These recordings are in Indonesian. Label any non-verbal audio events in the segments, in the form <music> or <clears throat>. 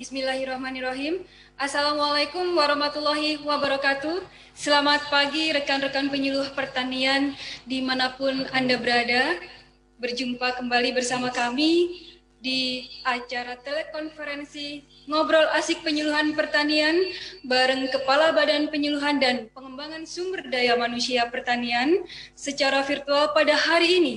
Bismillahirrahmanirrahim. Assalamualaikum warahmatullahi wabarakatuh. Selamat pagi rekan-rekan penyuluh pertanian di mana pun Anda berada. Berjumpa kembali bersama kami di acara telekonferensi Ngobrol Asik Penyuluhan Pertanian bareng Kepala Badan Penyuluhan dan Pengembangan Sumber Daya Manusia Pertanian secara virtual pada hari ini,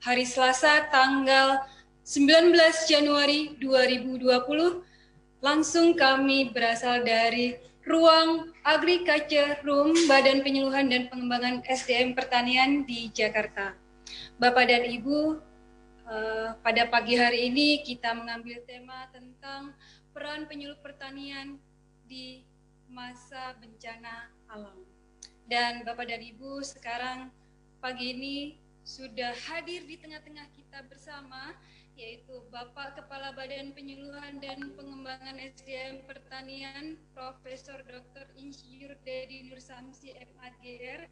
hari Selasa tanggal 19 Januari 2020 Langsung kami berasal dari Ruang Agriculture Room Badan Penyuluhan dan Pengembangan SDM Pertanian di Jakarta. Bapak dan Ibu, uh, pada pagi hari ini kita mengambil tema tentang peran penyuluh pertanian di masa bencana alam. Dan Bapak dan Ibu, sekarang pagi ini sudah hadir di tengah-tengah kita bersama yaitu Bapak Kepala Badan Penyuluhan dan Pengembangan SDM Pertanian Profesor Dr. Insinyur Dedi Nur Samsi MAGR.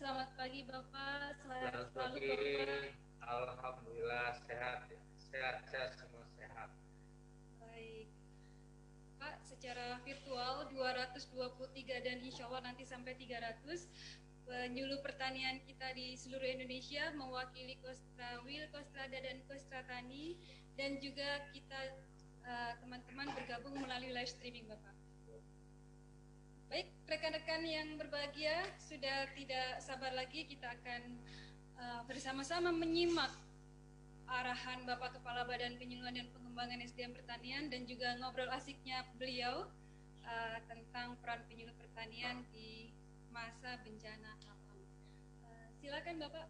Selamat pagi Bapak, selamat pagi. Bapak. Alhamdulillah sehat, sehat, sehat semua sehat. Baik. Pak, secara virtual 223 dan insya Allah nanti sampai 300 penyuluh pertanian kita di seluruh Indonesia mewakili Kostra Wil, Kostrada dan Kostra Tani dan juga kita eh, teman-teman uh, bergabung melalui live streaming Bapak. Baik, rekan-rekan yang berbahagia, sudah tidak sabar lagi kita akan uh, bersama-sama menyimak arahan Bapak Kepala Badan Penyuluhan dan Pengembangan SDM Pertanian dan juga ngobrol asiknya beliau uh, tentang peran penyuluh pertanian di masa bencana alam. Uh, silakan Bapak.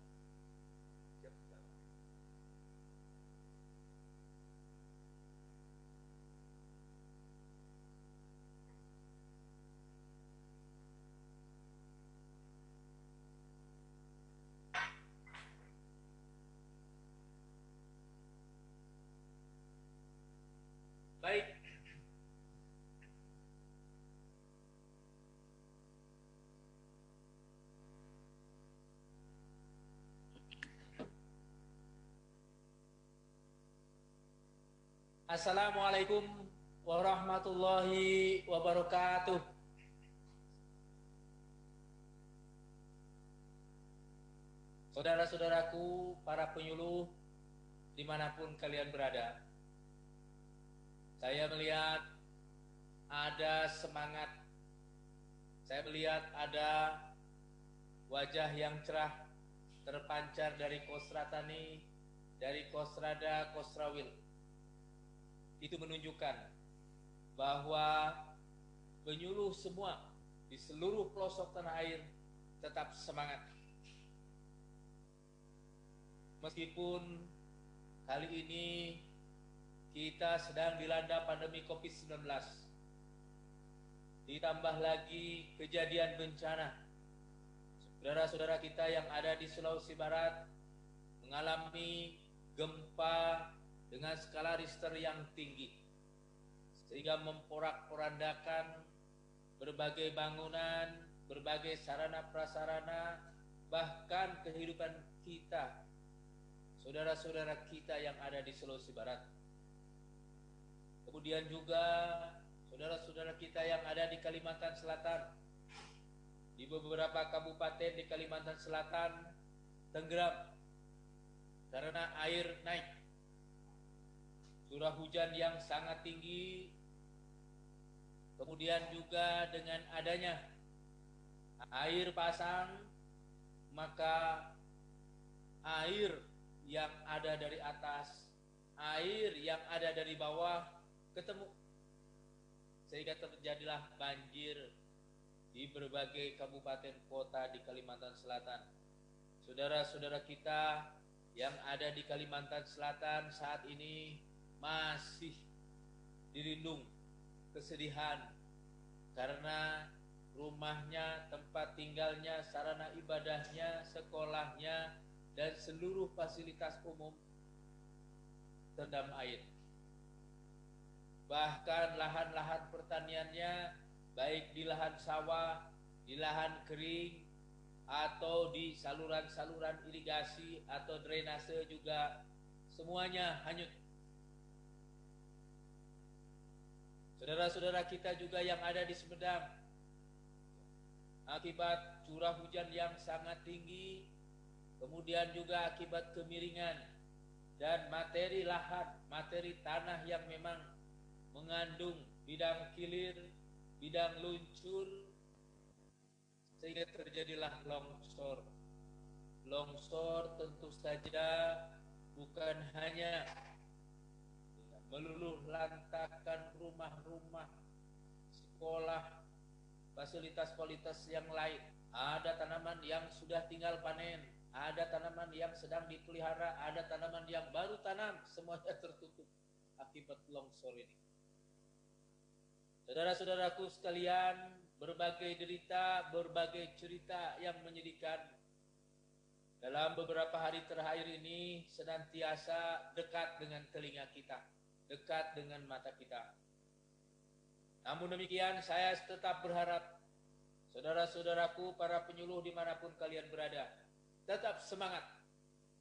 Baik, Assalamualaikum warahmatullahi wabarakatuh. Saudara-saudaraku, para penyuluh, di mana pun kalian berada, saya melihat ada semangat, saya melihat ada wajah yang cerah terpancar dari Kosratani, dari Kosrada, Kosrawil itu menunjukkan bahwa penyuluh semua di seluruh pelosok tanah air tetap semangat. Meskipun kali ini kita sedang dilanda pandemi COVID-19, ditambah lagi kejadian bencana. Saudara-saudara kita yang ada di Sulawesi Barat mengalami gempa dengan skala Richter yang tinggi sehingga memporak-porandakan berbagai bangunan, berbagai sarana prasarana, bahkan kehidupan kita, saudara-saudara kita yang ada di Sulawesi Barat. Kemudian juga saudara-saudara kita yang ada di Kalimantan Selatan, di beberapa kabupaten di Kalimantan Selatan tenggelam karena air naik curah hujan yang sangat tinggi, kemudian juga dengan adanya air pasang, maka air yang ada dari atas, air yang ada dari bawah ketemu. Sehingga terjadilah banjir di berbagai kabupaten kota di Kalimantan Selatan. Saudara-saudara kita yang ada di Kalimantan Selatan saat ini masih dirindung kesedihan karena rumahnya, tempat tinggalnya, sarana ibadahnya, sekolahnya, dan seluruh fasilitas umum terendam air. Bahkan lahan-lahan pertaniannya, baik di lahan sawah, di lahan kering, atau di saluran-saluran irigasi atau drainase juga semuanya hanyut Saudara-saudara kita juga yang ada di Sumedang akibat curah hujan yang sangat tinggi, kemudian juga akibat kemiringan dan materi lahan, materi tanah yang memang mengandung bidang kilir, bidang luncur, sehingga terjadilah longsor. Longsor tentu saja bukan hanya meluluh lantakan rumah-rumah, sekolah, fasilitas-fasilitas yang lain. Ada tanaman yang sudah tinggal panen, ada tanaman yang sedang dipelihara, ada tanaman yang baru tanam, <laughs> semuanya tertutup akibat longsor ini. Saudara-saudaraku sekalian, berbagai derita, berbagai cerita yang menyedihkan dalam beberapa hari terakhir ini senantiasa dekat dengan telinga kita dekat dengan mata kita. Namun demikian saya tetap berharap saudara-saudaraku para penyuluh di mana pun kalian berada tetap semangat,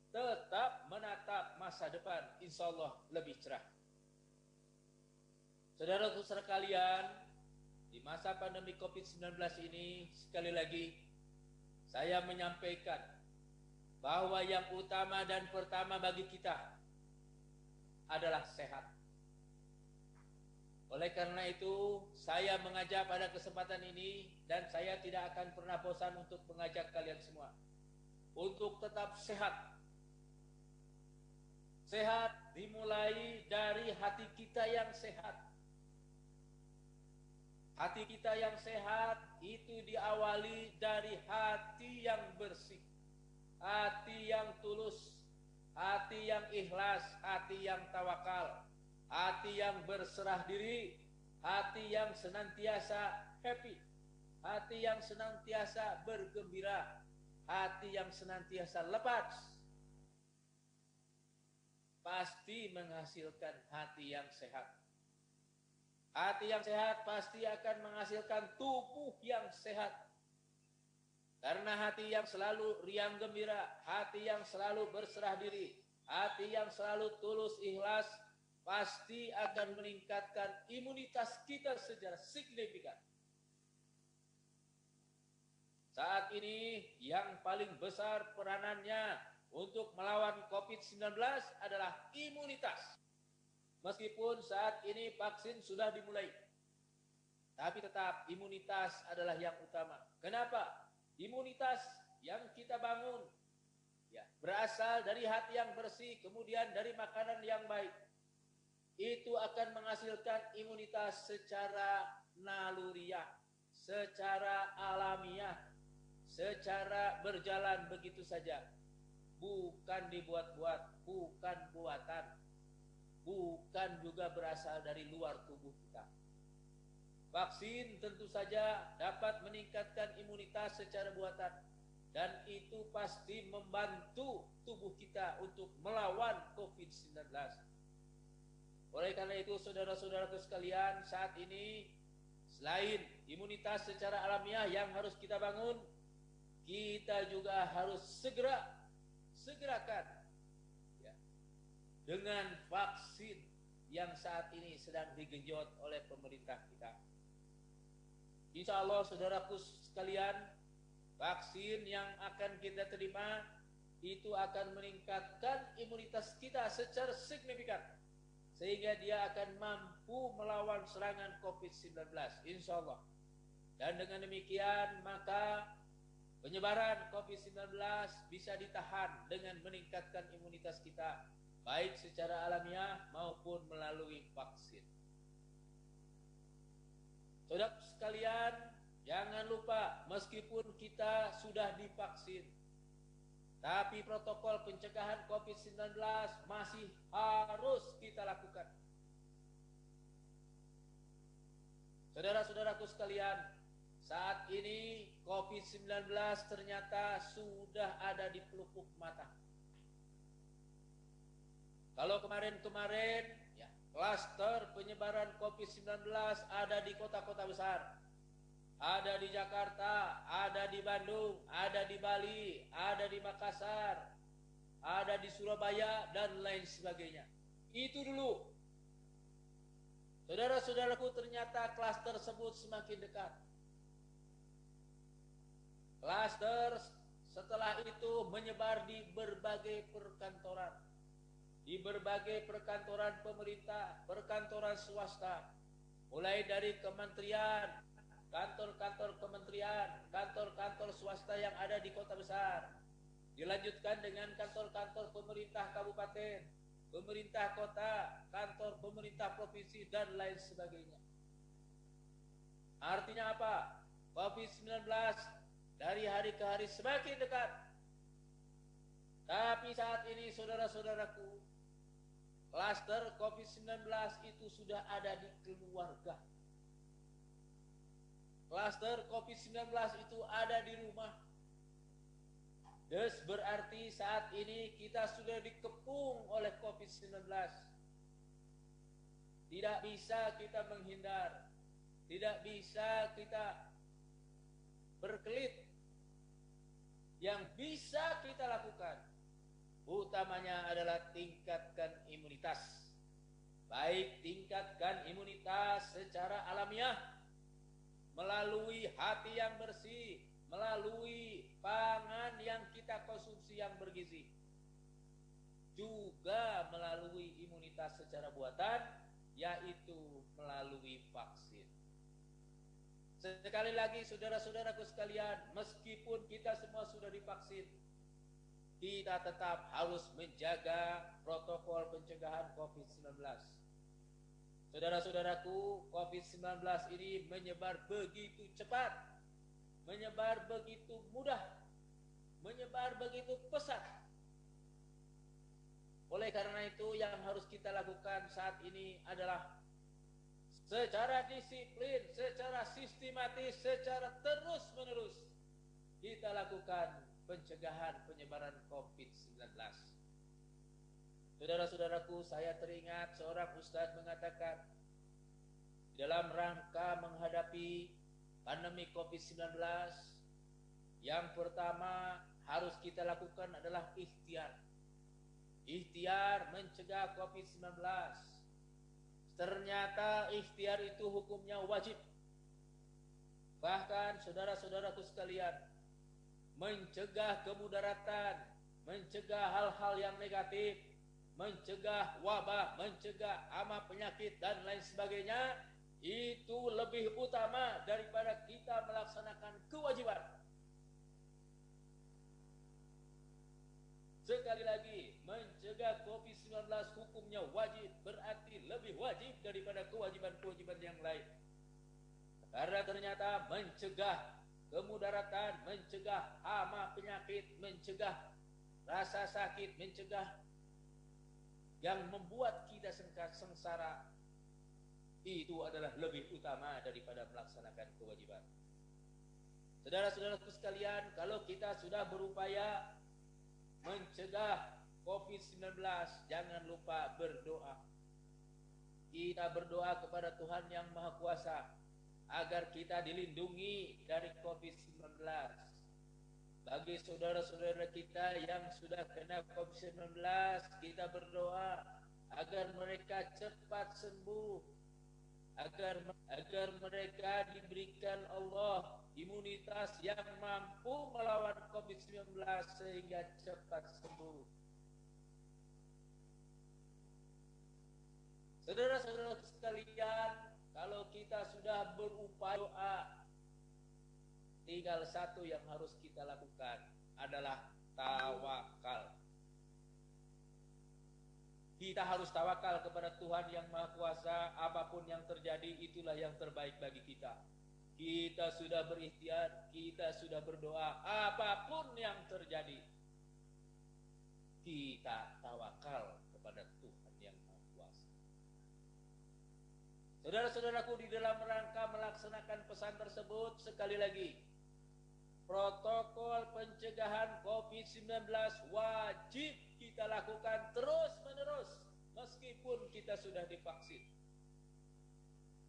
tetap menatap masa depan insya Allah lebih cerah. Saudara-saudara kalian, di masa pandemi COVID-19 ini sekali lagi saya menyampaikan bahwa yang utama dan pertama bagi kita adalah sehat. Oleh karena itu, saya mengajak pada kesempatan ini dan saya tidak akan pernah bosan untuk mengajak kalian semua untuk tetap sehat. Sehat dimulai dari hati kita yang sehat. Hati kita yang sehat itu diawali dari hati yang bersih, hati yang tulus, hati yang ikhlas, hati yang tawakal hati yang berserah diri, hati yang senantiasa happy, hati yang senantiasa bergembira, hati yang senantiasa lepas, pasti menghasilkan hati yang sehat. Hati yang sehat pasti akan menghasilkan tubuh yang sehat. Karena hati yang selalu riang gembira, hati yang selalu berserah diri, hati yang selalu tulus ikhlas, pasti akan meningkatkan imunitas kita secara signifikan. Saat ini yang paling besar peranannya untuk melawan COVID-19 adalah imunitas. Meskipun saat ini vaksin sudah dimulai. Tapi tetap imunitas adalah yang utama. Kenapa? Imunitas yang kita bangun ya, berasal dari hati yang bersih, kemudian dari makanan yang baik itu akan menghasilkan imunitas secara naluriah, secara alamiah, secara berjalan begitu saja. Bukan dibuat-buat, bukan buatan, bukan juga berasal dari luar tubuh kita. Vaksin tentu saja dapat meningkatkan imunitas secara buatan dan itu pasti membantu tubuh kita untuk melawan COVID-19. Oleh karena itu saudara-saudaraku sekalian saat ini selain imunitas secara alamiah yang harus kita bangun, kita juga harus segera segerakan ya, dengan vaksin yang saat ini sedang digenjot oleh pemerintah kita. Insya Allah saudaraku sekalian, vaksin yang akan kita terima itu akan meningkatkan imunitas kita secara signifikan sehingga dia akan mampu melawan serangan COVID-19 insya Allah dan dengan demikian maka penyebaran COVID-19 bisa ditahan dengan meningkatkan imunitas kita baik secara alamiah maupun melalui vaksin Saudara sekalian jangan lupa meskipun kita sudah divaksin tapi protokol pencegahan COVID-19 masih harus kita lakukan. Saudara-saudaraku sekalian, saat ini COVID-19 ternyata sudah ada di pelupuk mata. Kalau kemarin-kemarin klaster penyebaran COVID-19 ada di kota-kota besar ada di Jakarta, ada di Bandung, ada di Bali, ada di Makassar, ada di Surabaya dan lain sebagainya. Itu dulu. Saudara-saudaraku ternyata kelas tersebut semakin dekat. Klaster setelah itu menyebar di berbagai perkantoran. Di berbagai perkantoran pemerintah, perkantoran swasta. Mulai dari kementerian, kantor-kantor kementerian, kantor-kantor swasta yang ada di kota besar. Dilanjutkan dengan kantor-kantor pemerintah kabupaten, pemerintah kota, kantor pemerintah provinsi, dan lain sebagainya. Artinya apa? COVID-19 dari hari ke hari semakin dekat. Tapi saat ini saudara-saudaraku, klaster COVID-19 itu sudah ada di keluarga. Klaster COVID-19 itu ada di rumah. Des berarti saat ini kita sudah dikepung oleh COVID-19. Tidak bisa kita menghindar. Tidak bisa kita berkelit yang bisa kita lakukan utamanya adalah tingkatkan imunitas. Baik tingkatkan imunitas secara alamiah melalui hati yang bersih, melalui pangan yang kita konsumsi yang bergizi. Juga melalui imunitas secara buatan yaitu melalui vaksin. Sekali lagi saudara-saudaraku sekalian, meskipun kita semua sudah divaksin, kita tetap harus menjaga protokol pencegahan COVID-19. Saudara-saudaraku, COVID-19 ini menyebar begitu cepat, menyebar begitu mudah, menyebar begitu pesat. Oleh karena itu yang harus kita lakukan saat ini adalah secara disiplin, secara sistematis, secara terus-menerus kita lakukan pencegahan penyebaran COVID-19. Saudara-saudaraku, saya teringat seorang ustadz mengatakan dalam rangka menghadapi pandemi COVID-19 yang pertama harus kita lakukan adalah ikhtiar. Ikhtiar mencegah COVID-19 Ternyata ikhtiar itu hukumnya wajib. Bahkan saudara-saudaraku sekalian, mencegah kemudaratan, mencegah hal-hal yang negatif, mencegah wabah, mencegah ama penyakit dan lain sebagainya, itu lebih utama daripada kita melaksanakan kewajiban. Sekali lagi, mencegah COVID-19 hukumnya wajib, berarti lebih wajib daripada kewajiban-kewajiban yang lain. Karena ternyata mencegah kemudaratan, mencegah hama penyakit, mencegah rasa sakit, mencegah yang membuat kita sengsara itu adalah lebih utama daripada melaksanakan kewajiban. Saudara-saudaraku sekalian, kalau kita sudah berupaya mencegah COVID-19, jangan lupa berdoa. Kita berdoa kepada Tuhan yang Maha Kuasa agar kita dilindungi dari COVID-19. Bagi saudara-saudara kita yang sudah kena COVID-19, kita berdoa agar mereka cepat sembuh, agar agar mereka diberikan Allah imunitas yang mampu melawan COVID-19 sehingga cepat sembuh. Saudara-saudara sekalian, kalau kita sudah berupaya doa, tinggal satu yang harus kita lakukan adalah tawakal. Kita harus tawakal kepada Tuhan yang Maha Kuasa, apa pun yang terjadi itulah yang terbaik bagi kita. Kita sudah berikhtiar, kita sudah berdoa, apa pun yang terjadi, kita tawakal kepada Tuhan yang Maha Kuasa. Saudara-saudaraku di dalam rangka melaksanakan pesan tersebut sekali lagi protokol pencegahan COVID-19 wajib kita lakukan terus-menerus meskipun kita sudah divaksin.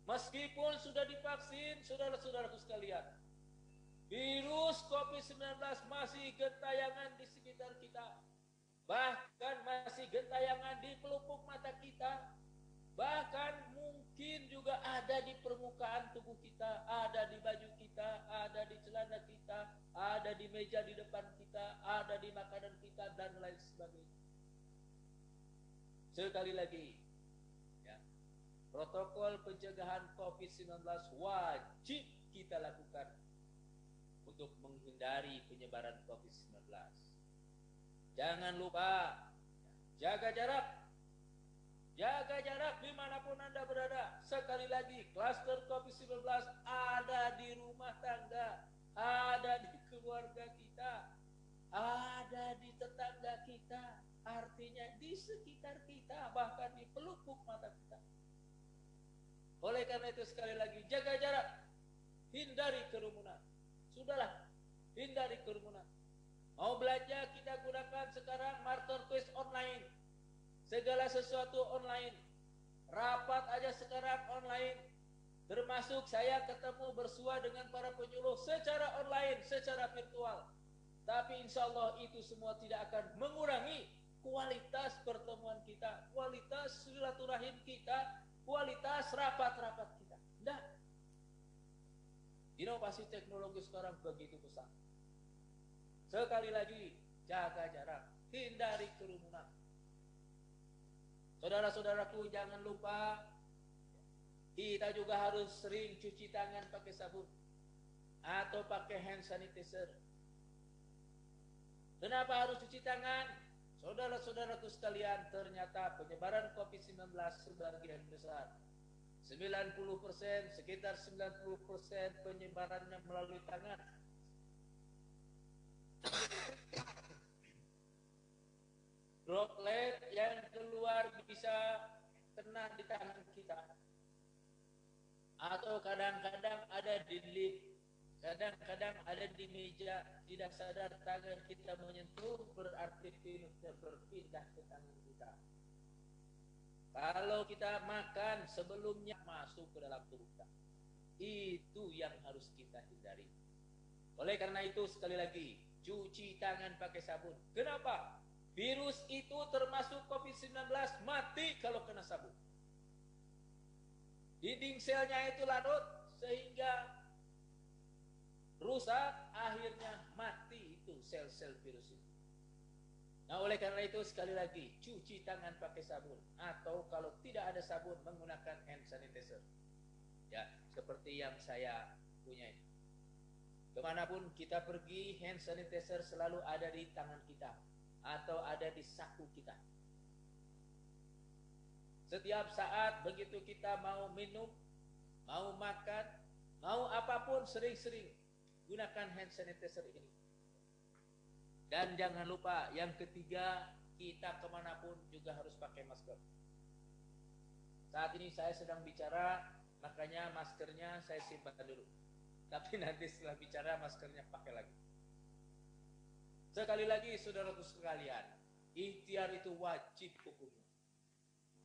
Meskipun sudah divaksin, saudara-saudaraku sekalian, virus COVID-19 masih gentayangan di sekitar kita. Bahkan masih gentayangan di pelupuk mata kita. Bahkan mungkin juga tubuh kita, ada di baju kita, ada di celana kita, ada di meja di depan kita, ada di makanan kita dan lain sebagainya. Sekali lagi, ya, protokol pencegahan COVID-19 wajib kita lakukan untuk menghindari penyebaran COVID-19. Jangan lupa jaga jarak Jaga jarak di mana pun Anda berada. Sekali lagi, kluster COVID-19 ada di rumah tangga, ada di keluarga kita, ada di tetangga kita, artinya di sekitar kita, bahkan di pelupuk mata kita. Oleh karena itu sekali lagi, jaga jarak, hindari kerumunan. Sudahlah, hindari kerumunan. Mau belanja kita gunakan sekarang marketplace online segala sesuatu online. Rapat aja sekarang online. Termasuk saya ketemu bersua dengan para penyuluh secara online, secara virtual. Tapi insya Allah itu semua tidak akan mengurangi kualitas pertemuan kita, kualitas silaturahim kita, kualitas rapat-rapat kita. Tidak. Inovasi teknologi sekarang begitu besar. Sekali lagi, jaga jarak, hindari kerumunan. Saudara-saudaraku jangan lupa kita juga harus sering cuci tangan pakai sabun atau pakai hand sanitizer. Kenapa harus cuci tangan? Saudara-saudaraku sekalian, ternyata penyebaran COVID-19 sebagian besar 90%, sekitar 90% penyebarannya melalui tangan. droplet yang keluar bisa kena di tangan kita. Atau kadang-kadang ada di lift kadang-kadang ada di meja tidak sadar tangan kita menyentuh berarti virusnya berpindah ke tangan kita. Kalau kita makan sebelumnya masuk ke dalam tubuh kita. Itu yang harus kita hindari. Oleh karena itu sekali lagi cuci tangan pakai sabun. Kenapa Virus itu termasuk COVID-19 mati kalau kena sabun. Dinding selnya itu larut sehingga rusak akhirnya mati itu sel-sel virus itu. Nah oleh karena itu sekali lagi cuci tangan pakai sabun atau kalau tidak ada sabun menggunakan hand sanitizer. Ya seperti yang saya punya ini. Ke mana pun kita pergi hand sanitizer selalu ada di tangan kita atau ada di saku kita. Setiap saat begitu kita mau minum, mau makan, mau apa pun sering-sering gunakan hand sanitizer ini. Dan jangan lupa yang ketiga kita ke mana pun juga harus pakai masker. Saat ini saya sedang bicara, makanya maskernya saya simpan dulu. Tapi nanti setelah bicara maskernya pakai lagi. Sekali lagi saudaraku sekalian, ikhtiar itu wajib hukumnya.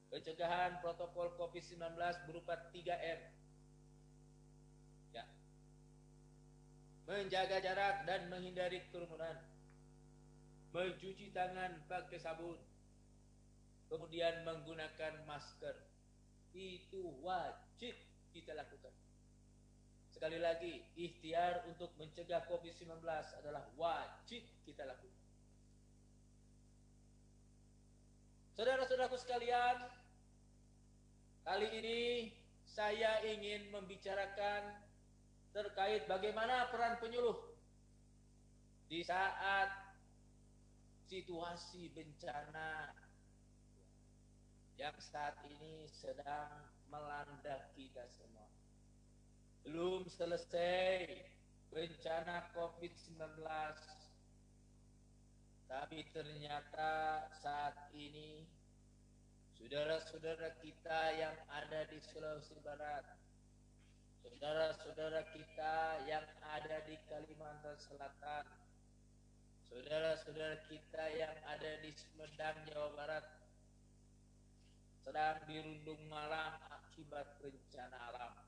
Pencegahan protokol COVID-19 berupa 3M. Ya. Menjaga jarak dan menghindari kerumunan. Mencuci tangan pakai sabun. Kemudian menggunakan masker. Itu wajib kita lakukan. Sekali lagi, ikhtiar untuk mencegah COVID-19 adalah wajib kita lakukan. Saudara-saudaraku sekalian, kali ini saya ingin membicarakan terkait bagaimana peran penyuluh di saat situasi bencana yang saat ini sedang melanda kita semua belum selesai bencana COVID-19. Tapi ternyata saat ini saudara-saudara kita yang ada di Sulawesi Barat, saudara-saudara kita yang ada di Kalimantan Selatan, saudara-saudara kita yang ada di Sumedang, Jawa Barat, sedang dirundung malam akibat bencana alam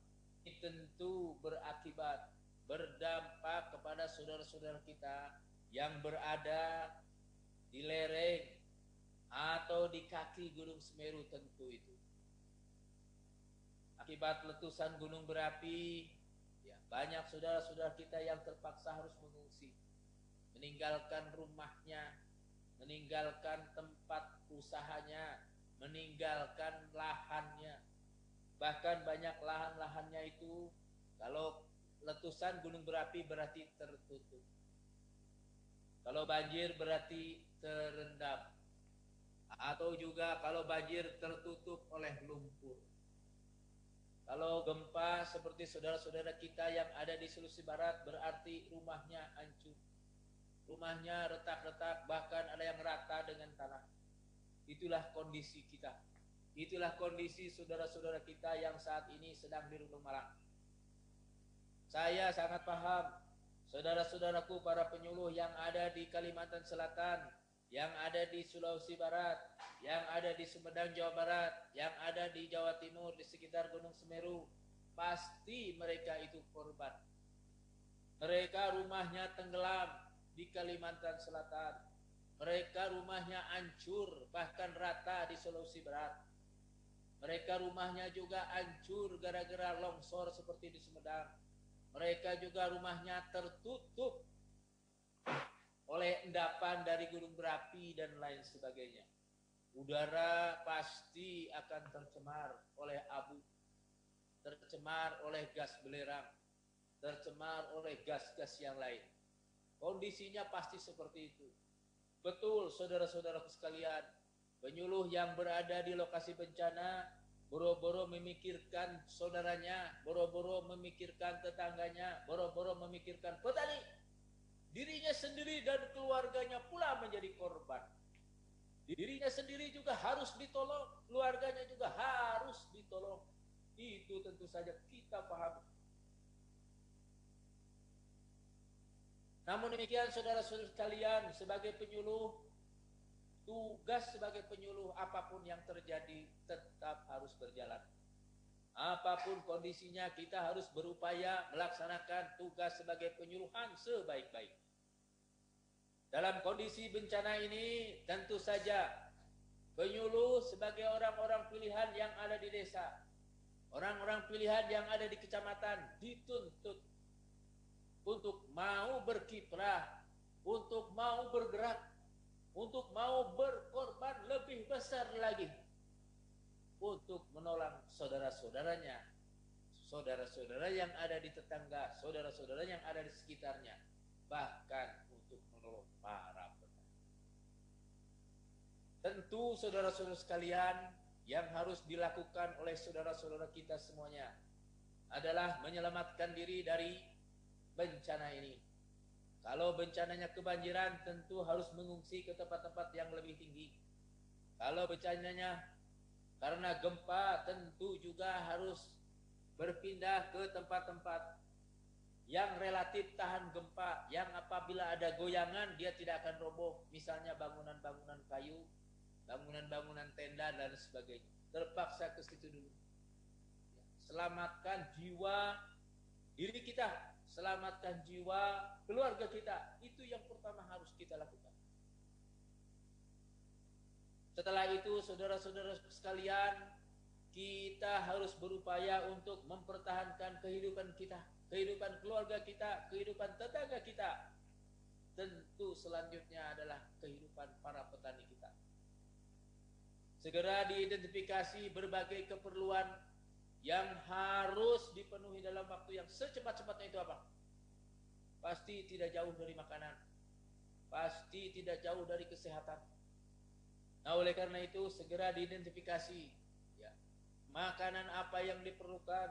tentu berakibat berdampak kepada saudara-saudara kita yang berada di lereng atau di kaki Gunung Semeru tentu itu. Akibat letusan gunung berapi, ya, banyak saudara-saudara kita yang terpaksa harus mengungsi, meninggalkan rumahnya, meninggalkan tempat usahanya, meninggalkan lahannya. Bahkan banyak lahan-lahannya itu kalau letusan gunung berapi berarti tertutup. Kalau banjir berarti terendam. Atau juga kalau banjir tertutup oleh lumpur. Kalau gempa seperti saudara-saudara kita yang ada di Sulawesi Barat berarti rumahnya hancur. Rumahnya retak-retak bahkan ada yang rata dengan tanah. Itulah kondisi kita. Itulah kondisi saudara-saudara kita yang saat ini sedang di rumah Malang. Saya sangat paham saudara-saudaraku para penyuluh yang ada di Kalimantan Selatan, yang ada di Sulawesi Barat, yang ada di Sumedang Jawa Barat, yang ada di Jawa Timur di sekitar Gunung Semeru, pasti mereka itu korban. Mereka rumahnya tenggelam di Kalimantan Selatan. Mereka rumahnya hancur bahkan rata di Sulawesi Barat. Mereka rumahnya juga hancur gara-gara longsor seperti di Sumedang mereka juga rumahnya tertutup oleh endapan dari gunung berapi dan lain sebagainya. Udara pasti akan tercemar oleh abu, tercemar oleh gas belerang, tercemar oleh gas-gas yang lain. Kondisinya pasti seperti itu. Betul saudara-saudaraku sekalian, penyuluh yang berada di lokasi bencana boro-boro memikirkan saudaranya, boro-boro memikirkan tetangganya, boro-boro memikirkan petani. Dirinya sendiri dan keluarganya pula menjadi korban. Dirinya sendiri juga harus ditolong, keluarganya juga harus ditolong. Itu tentu saja kita pahami. Namun demikian saudara-saudara sekalian, sebagai penyuluh tugas sebagai penyuluh apa pun yang terjadi tetap harus berjalan. Apa pun kondisinya kita harus berupaya melaksanakan tugas sebagai penyuluhan sebaik-baik. Dalam kondisi bencana ini tentu saja penyuluh sebagai orang-orang pilihan yang ada di desa, orang-orang pilihan yang ada di kecamatan dituntut untuk mau berkiprah, untuk mau bergerak untuk mau berkorban lebih besar lagi untuk menolong saudara-saudaranya, saudara-saudara yang ada di tetangga, saudara-saudara yang ada di sekitarnya, bahkan untuk menolong para petani. Tentu saudara-saudara sekalian yang harus dilakukan oleh saudara-saudara kita semuanya adalah menyelamatkan diri dari bencana ini kalau bencananya kebanjiran tentu harus mengungsi ke tempat-tempat yang lebih tinggi. Kalau bencananya karena gempa tentu juga harus berpindah ke tempat-tempat yang relatif tahan gempa, yang apabila ada goyangan dia tidak akan roboh, misalnya bangunan-bangunan kayu, bangunan-bangunan tenda dan sebagainya. Terpaksa ke situ dulu. Selamatkan jiwa diri kita selamatkan jiwa keluarga kita. Itu yang pertama harus kita lakukan. Setelah itu, saudara-saudara sekalian, kita harus berupaya untuk mempertahankan kehidupan kita, kehidupan keluarga kita, kehidupan tetangga kita. Tentu selanjutnya adalah kehidupan para petani kita. Segera diidentifikasi berbagai keperluan yang harus dipenuhi dalam waktu yang secepat-cepatnya itu apa? Pasti tidak jauh dari makanan. Pasti tidak jauh dari kesehatan. Nah, oleh karena itu segera diidentifikasi ya. Makanan apa yang diperlukan.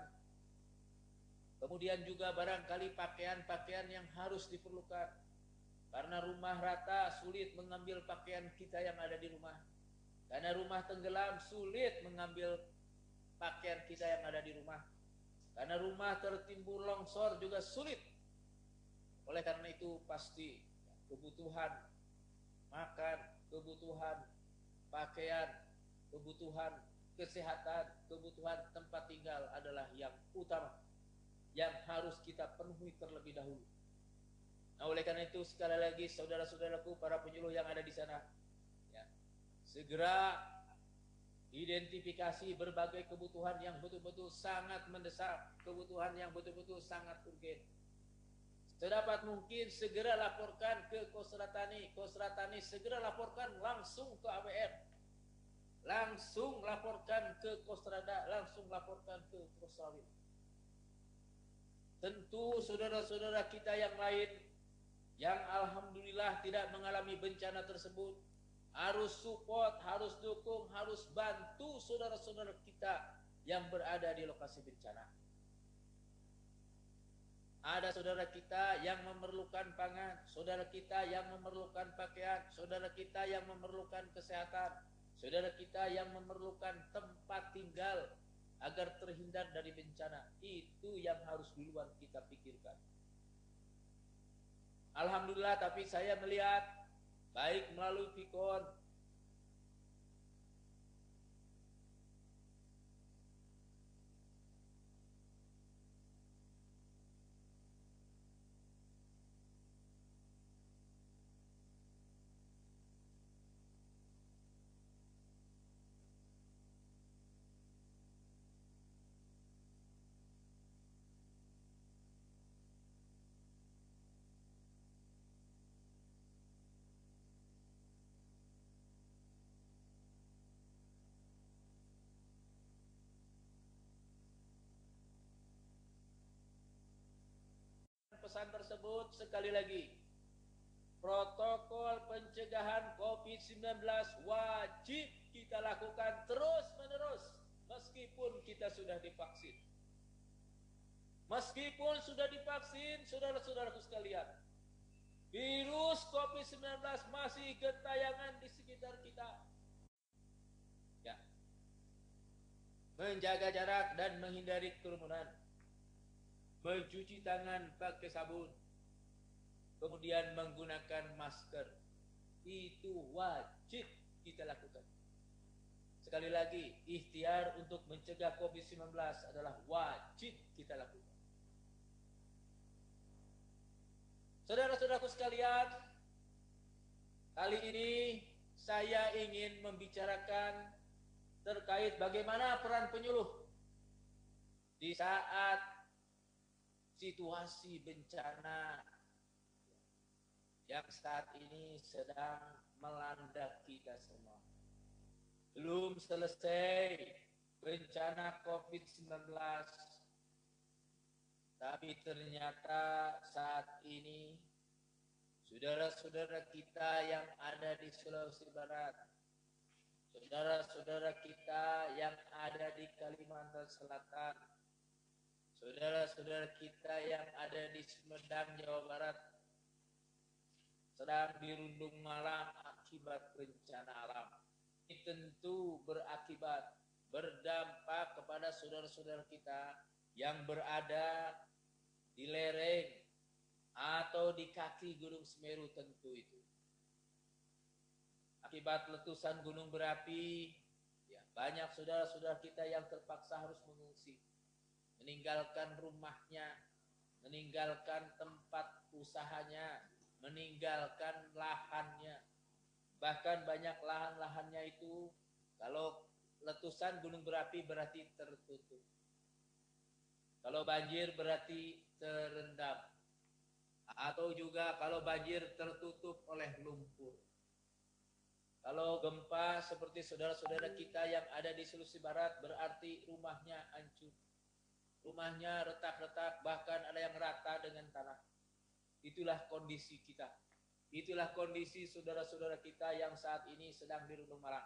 Kemudian juga barangkali pakaian-pakaian yang harus diperlukan. Karena rumah rata sulit mengambil pakaian kita yang ada di rumah. Karena rumah tenggelam sulit mengambil pakaian kita yang ada di rumah. Karena rumah tertimbun longsor juga sulit. Oleh karena itu pasti kebutuhan makan, kebutuhan pakaian, kebutuhan kesehatan, kebutuhan tempat tinggal adalah yang utama yang harus kita penuhi terlebih dahulu. Nah, oleh karena itu sekali lagi saudara-saudaraku para penyuluh yang ada di sana, ya, segera identifikasi berbagai kebutuhan yang betul-betul sangat mendesak, kebutuhan yang betul-betul sangat urgen. Sedapat mungkin segera laporkan ke Kosratani, Kosratani segera laporkan langsung ke ABR. Langsung laporkan ke Kosrada, langsung laporkan ke Kosrawit. Tentu saudara-saudara kita yang lain yang alhamdulillah tidak mengalami bencana tersebut harus support, harus dukung, harus bantu saudara-saudara kita yang berada di lokasi bencana. Ada saudara kita yang memerlukan pangan, saudara kita yang memerlukan pakaian, saudara kita yang memerlukan kesehatan, saudara kita yang memerlukan tempat tinggal agar terhindar dari bencana. Itu yang harus duluan kita pikirkan. Alhamdulillah tapi saya melihat baik melalui Pikon pesan tersebut sekali lagi protokol pencegahan COVID-19 wajib kita lakukan terus menerus meskipun kita sudah divaksin. Meskipun sudah divaksin, saudara-saudaraku sekalian, virus COVID-19 masih gentayangan di sekitar kita. Ya. Menjaga jarak dan menghindari kerumunan mencuci tangan pakai sabun, kemudian menggunakan masker. Itu wajib kita lakukan. Sekali lagi, ikhtiar untuk mencegah COVID-19 adalah wajib kita lakukan. Saudara-saudaraku sekalian, kali ini saya ingin membicarakan terkait bagaimana peran penyuluh di saat situasi bencana yang saat ini sedang melanda kita semua. Belum selesai bencana COVID-19, tapi ternyata saat ini saudara-saudara kita yang ada di Sulawesi Barat, saudara-saudara kita yang ada di Kalimantan Selatan, saudara-saudara kita yang ada di Sumedang, Jawa Barat sedang dirundung malam akibat bencana alam. Ini tentu berakibat berdampak kepada saudara-saudara kita yang berada di lereng atau di kaki Gunung Semeru tentu itu. Akibat letusan gunung berapi, ya, banyak saudara-saudara kita yang terpaksa harus mengungsi meninggalkan rumahnya, meninggalkan tempat usahanya, meninggalkan lahannya. Bahkan banyak lahan-lahannya itu kalau letusan gunung berapi berarti tertutup. Kalau banjir berarti terendam. Atau juga kalau banjir tertutup oleh lumpur. Kalau gempa seperti saudara-saudara kita yang ada di Sulawesi Barat berarti rumahnya hancur rumahnya retak-retak, bahkan ada yang rata dengan tanah. Itulah kondisi kita. Itulah kondisi saudara-saudara kita yang saat ini sedang dirundung malang.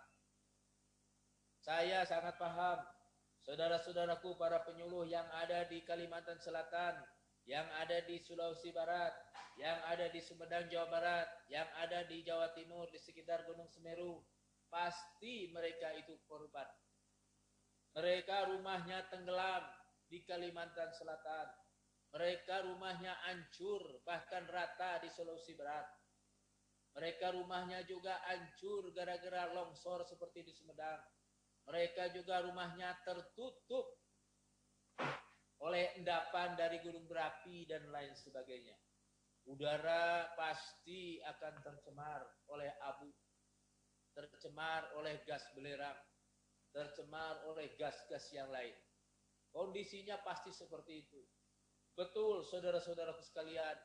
Saya sangat paham saudara-saudaraku para penyuluh yang ada di Kalimantan Selatan, yang ada di Sulawesi Barat, yang ada di Sumedang Jawa Barat, yang ada di Jawa Timur di sekitar Gunung Semeru, pasti mereka itu korban. Mereka rumahnya tenggelam, di Kalimantan Selatan. Mereka rumahnya hancur, bahkan rata di Sulawesi Barat. Mereka rumahnya juga hancur gara-gara longsor seperti di Sumedang. Mereka juga rumahnya tertutup oleh endapan dari gunung berapi dan lain sebagainya. Udara pasti akan tercemar oleh abu, tercemar oleh gas belerang, tercemar oleh gas-gas yang lain. Kondisinya pasti seperti itu. Betul, saudara-saudaraku sekalian,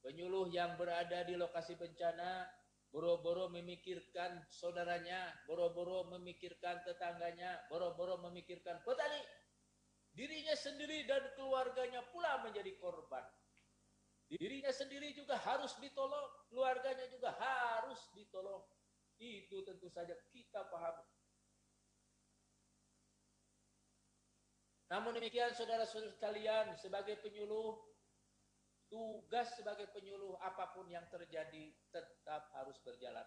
penyuluh yang berada di lokasi bencana boro-boro memikirkan saudaranya, boro-boro memikirkan tetangganya, boro-boro memikirkan petani. Dirinya sendiri dan keluarganya pula menjadi korban. Dirinya sendiri juga harus ditolong, keluarganya juga harus ditolong. Itu tentu saja kita pahami. Namun demikian saudara-saudara sekalian sebagai penyuluh tugas sebagai penyuluh apa pun yang terjadi tetap harus berjalan.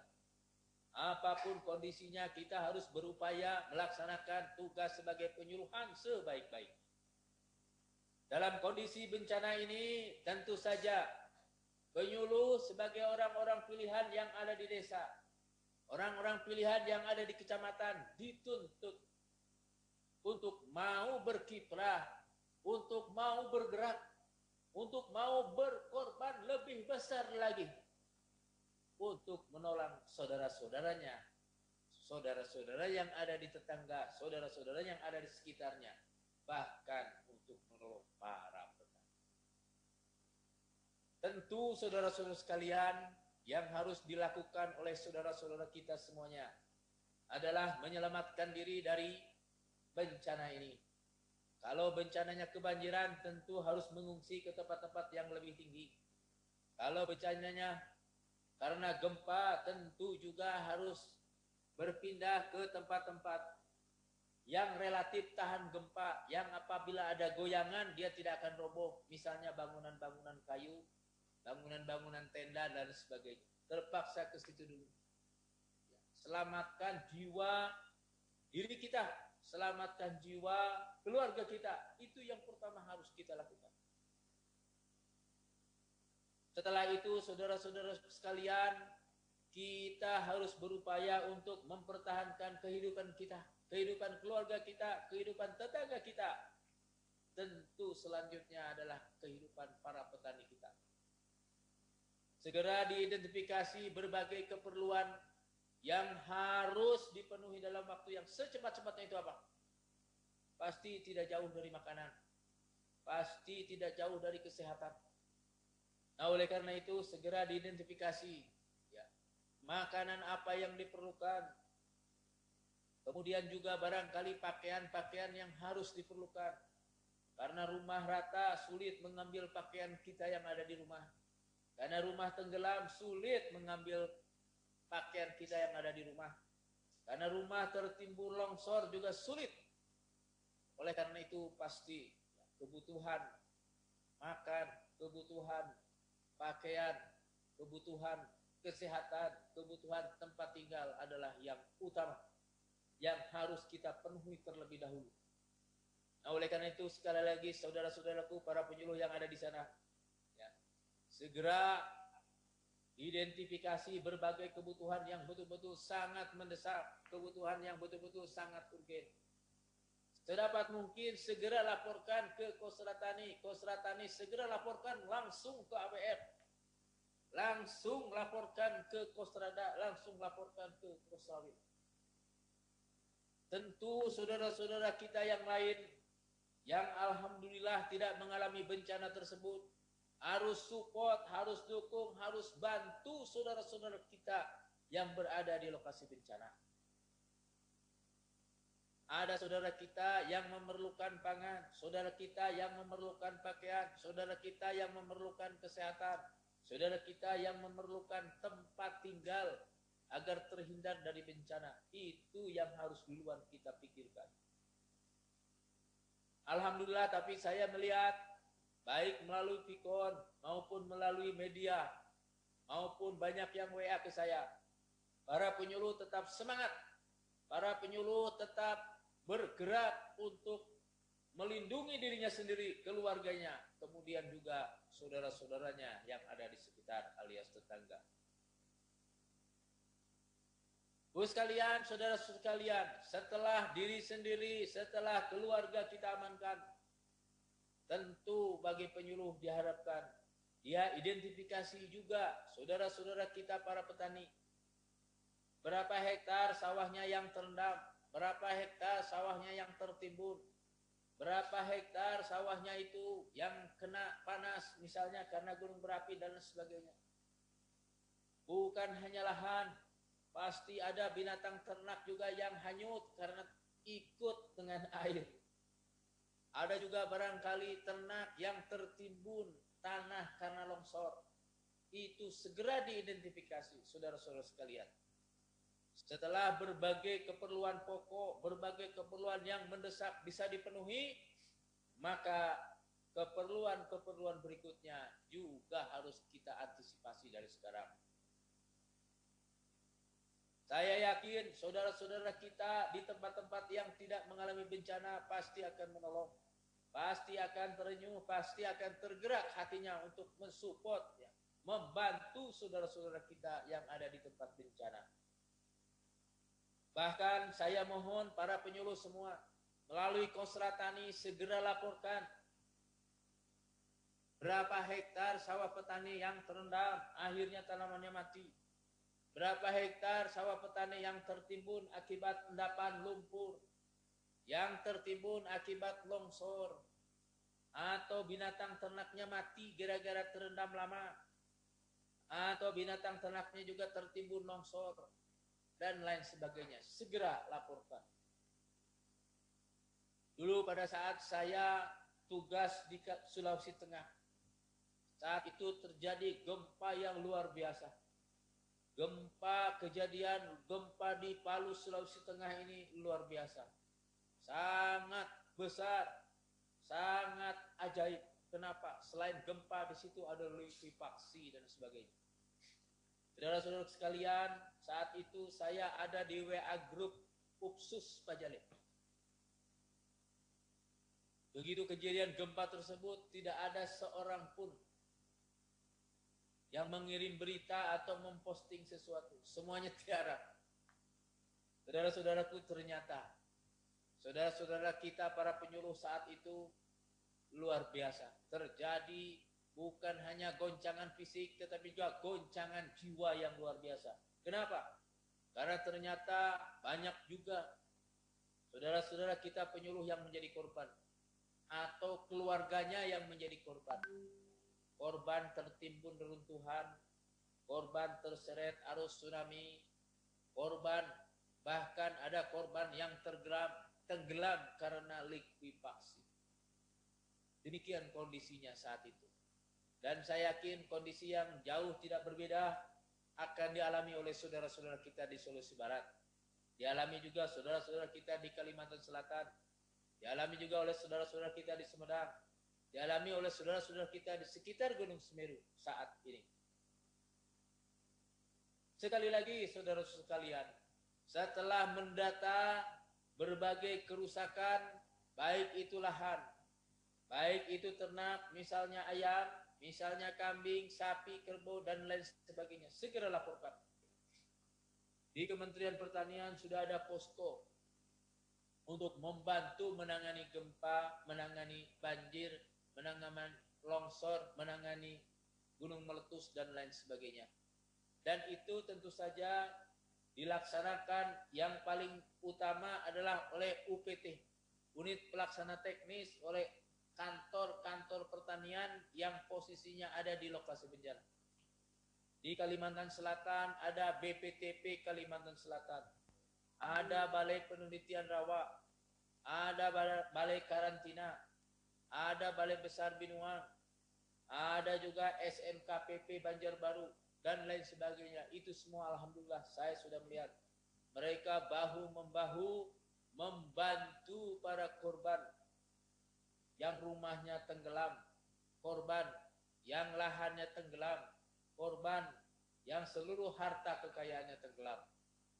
Apa pun kondisinya kita harus berupaya melaksanakan tugas sebagai penyuluhan sebaik-baik. Dalam kondisi bencana ini tentu saja penyuluh sebagai orang-orang pilihan yang ada di desa, orang-orang pilihan yang ada di kecamatan dituntut untuk mau berkiprah, untuk mau bergerak, untuk mau berkorban lebih besar lagi untuk menolong saudara-saudaranya, saudara-saudara yang ada di tetangga, saudara-saudara yang ada di sekitarnya, bahkan untuk menolong para petani. Tentu saudara-saudara sekalian yang harus dilakukan oleh saudara-saudara kita semuanya adalah menyelamatkan diri dari bencana ini. Kalau bencananya kebanjiran tentu harus mengungsi ke tempat-tempat yang lebih tinggi. Kalau bencananya karena gempa tentu juga harus berpindah ke tempat-tempat yang relatif tahan gempa, yang apabila ada goyangan dia tidak akan roboh, misalnya bangunan-bangunan kayu, bangunan-bangunan tenda dan sebagainya. Terpaksa ke situ dulu. Selamatkan jiwa diri kita selamatkan jiwa keluarga kita. Itu yang pertama harus kita lakukan. Setelah itu, saudara-saudara sekalian, kita harus berupaya untuk mempertahankan kehidupan kita, kehidupan keluarga kita, kehidupan tetangga kita. Tentu selanjutnya adalah kehidupan para petani kita. Segera diidentifikasi berbagai keperluan yang harus dipenuhi dalam waktu yang secepat-cepatnya itu apa? Pasti tidak jauh dari makanan. Pasti tidak jauh dari kesehatan. Nah, oleh karena itu segera diidentifikasi ya. Makanan apa yang diperlukan. Kemudian juga barangkali pakaian-pakaian yang harus diperlukan. Karena rumah rata sulit mengambil pakaian kita yang ada di rumah. Karena rumah tenggelam sulit mengambil pakaian kita yang ada di rumah. Karena rumah tertimbun longsor juga sulit. Oleh karena itu pasti kebutuhan makan, kebutuhan pakaian, kebutuhan kesehatan, kebutuhan tempat tinggal adalah yang utama yang harus kita penuhi terlebih dahulu. Nah, oleh karena itu sekali lagi saudara-saudaraku para penyuluh yang ada di sana, ya, segera identifikasi berbagai kebutuhan yang betul-betul sangat mendesak, kebutuhan yang betul-betul sangat urgen. Sedapat mungkin segera laporkan ke Kosratani, Kosratani segera laporkan langsung ke AWF, langsung laporkan ke Kosrada, langsung laporkan ke Kosawi. Tentu saudara-saudara kita yang lain yang alhamdulillah tidak mengalami bencana tersebut harus support, harus dukung, harus bantu saudara-saudara kita yang berada di lokasi bencana. Ada saudara kita yang memerlukan pangan, saudara kita yang memerlukan pakaian, saudara kita yang memerlukan kesehatan, saudara kita yang memerlukan tempat tinggal agar terhindar dari bencana. Itu yang harus duluan kita pikirkan. Alhamdulillah tapi saya melihat baik melalui Pikon maupun melalui media maupun banyak yang WA ke saya. Para penyuluh tetap semangat. Para penyuluh tetap bergerak untuk melindungi dirinya sendiri, keluarganya, kemudian juga saudara-saudaranya yang ada di sekitar alias tetangga. Bu sekalian, saudara sekalian, setelah diri sendiri, setelah keluarga kita amankan, Tentu bagi penyuluh diharapkan dia identifikasi juga saudara-saudara kita para petani. Berapa hektar sawahnya yang terendam, berapa hektar sawahnya yang tertimbun, berapa hektar sawahnya itu yang kena panas misalnya karena gunung berapi dan sebagainya. Bukan hanya lahan, pasti ada binatang ternak juga yang hanyut karena ikut dengan <laughs> air. Ada juga barangkali ternak yang tertimbun tanah karena longsor. Itu segera diidentifikasi, saudara-saudara sekalian. Setelah berbagai keperluan pokok, berbagai keperluan yang mendesak bisa dipenuhi, maka keperluan-keperluan berikutnya juga harus kita antisipasi dari sekarang. Saya yakin saudara-saudara kita di tempat-tempat yang tidak mengalami bencana pasti akan menolong, pasti akan terenyuh, pasti akan tergerak hatinya untuk mensupport, ya, membantu saudara-saudara kita yang ada di tempat bencana. Bahkan saya mohon para penyuluh semua melalui Kosratani segera laporkan berapa hektar sawah petani yang terendam, akhirnya tanamannya mati Berapa hektar sawah petani yang tertimbun akibat endapan lumpur, yang tertimbun akibat longsor, atau binatang ternaknya mati gara-gara terendam lama, atau binatang ternaknya juga tertimbun longsor, dan lain sebagainya. Segera laporkan. Dulu pada saat saya tugas di Sulawesi Tengah, saat itu terjadi gempa yang luar biasa Gempa kejadian gempa di Palu Sulawesi Tengah ini luar biasa. Sangat besar, sangat ajaib. Kenapa? Selain gempa di situ ada likuifaksi dan sebagainya. Saudara-saudara sekalian, saat itu saya ada di WA grup Upsus Pajale. Begitu kejadian gempa tersebut, tidak ada seorang pun yang mengirim berita atau memposting sesuatu. Semuanya <laughs> tiara. Saudara-saudaraku ternyata, saudara-saudara kita para penyuluh saat itu luar biasa. Terjadi bukan hanya goncangan fisik, tetapi juga goncangan jiwa yang luar biasa. Kenapa? Karena ternyata banyak juga saudara-saudara kita penyuluh yang menjadi korban atau keluarganya yang menjadi korban korban tertimbun reruntuhan, korban terseret arus tsunami, korban bahkan ada korban yang tergelam, tenggelam karena likuifaksi. Demikian kondisinya saat itu. Dan saya yakin kondisi yang jauh tidak berbeda akan dialami oleh saudara-saudara kita di Sulawesi Barat. Dialami juga saudara-saudara kita di Kalimantan Selatan. Dialami juga oleh saudara-saudara kita di Sumedang dialami oleh saudara-saudara kita di sekitar Gunung Semeru saat ini. Sekali lagi saudara-saudara sekalian, setelah mendata berbagai kerusakan, baik itu lahan, baik itu ternak, misalnya ayam, misalnya kambing, sapi, kerbau, dan lain sebagainya, segera laporkan. Di Kementerian Pertanian sudah ada posko untuk membantu menangani gempa, menangani banjir, menangani longsor, menangani gunung meletus dan lain sebagainya. Dan itu tentu saja dilaksanakan yang paling utama adalah oleh UPT, unit pelaksana teknis oleh kantor-kantor pertanian yang posisinya ada di lokasi bencana. Di Kalimantan Selatan ada BPTP Kalimantan Selatan, ada Balai Penelitian Rawa, ada Balai Karantina, ada Balai Besar Binuang, ada juga SMKPP Banjarbaru, dan lain sebagainya. Itu semua Alhamdulillah saya sudah melihat. Mereka bahu-membahu membantu para korban yang rumahnya tenggelam, korban yang lahannya tenggelam, korban yang seluruh harta kekayaannya tenggelam.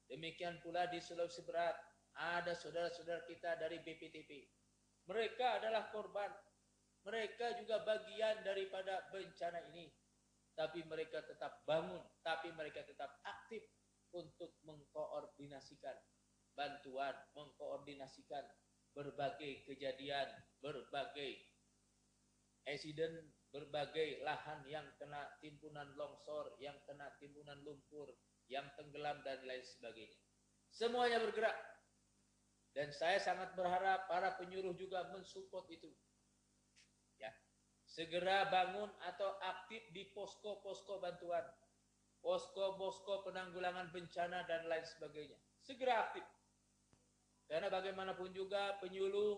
Demikian pula di Sulawesi Barat ada saudara-saudara kita dari BPTP mereka adalah korban. Mereka juga bagian daripada bencana ini. Tapi mereka tetap bangun, tapi mereka tetap aktif untuk mengkoordinasikan bantuan, mengkoordinasikan berbagai kejadian, berbagai insiden, berbagai lahan yang kena timbunan longsor, yang kena timbunan lumpur, yang tenggelam dan lain sebagainya. Semuanya bergerak Dan saya sangat berharap para penyuluh juga mensupport itu. Segera bangun atau aktif di posko-posko bantuan, posko-posko penanggulangan bencana dan lain sebagainya. Segera aktif. Karena bagaimanapun juga penyuluh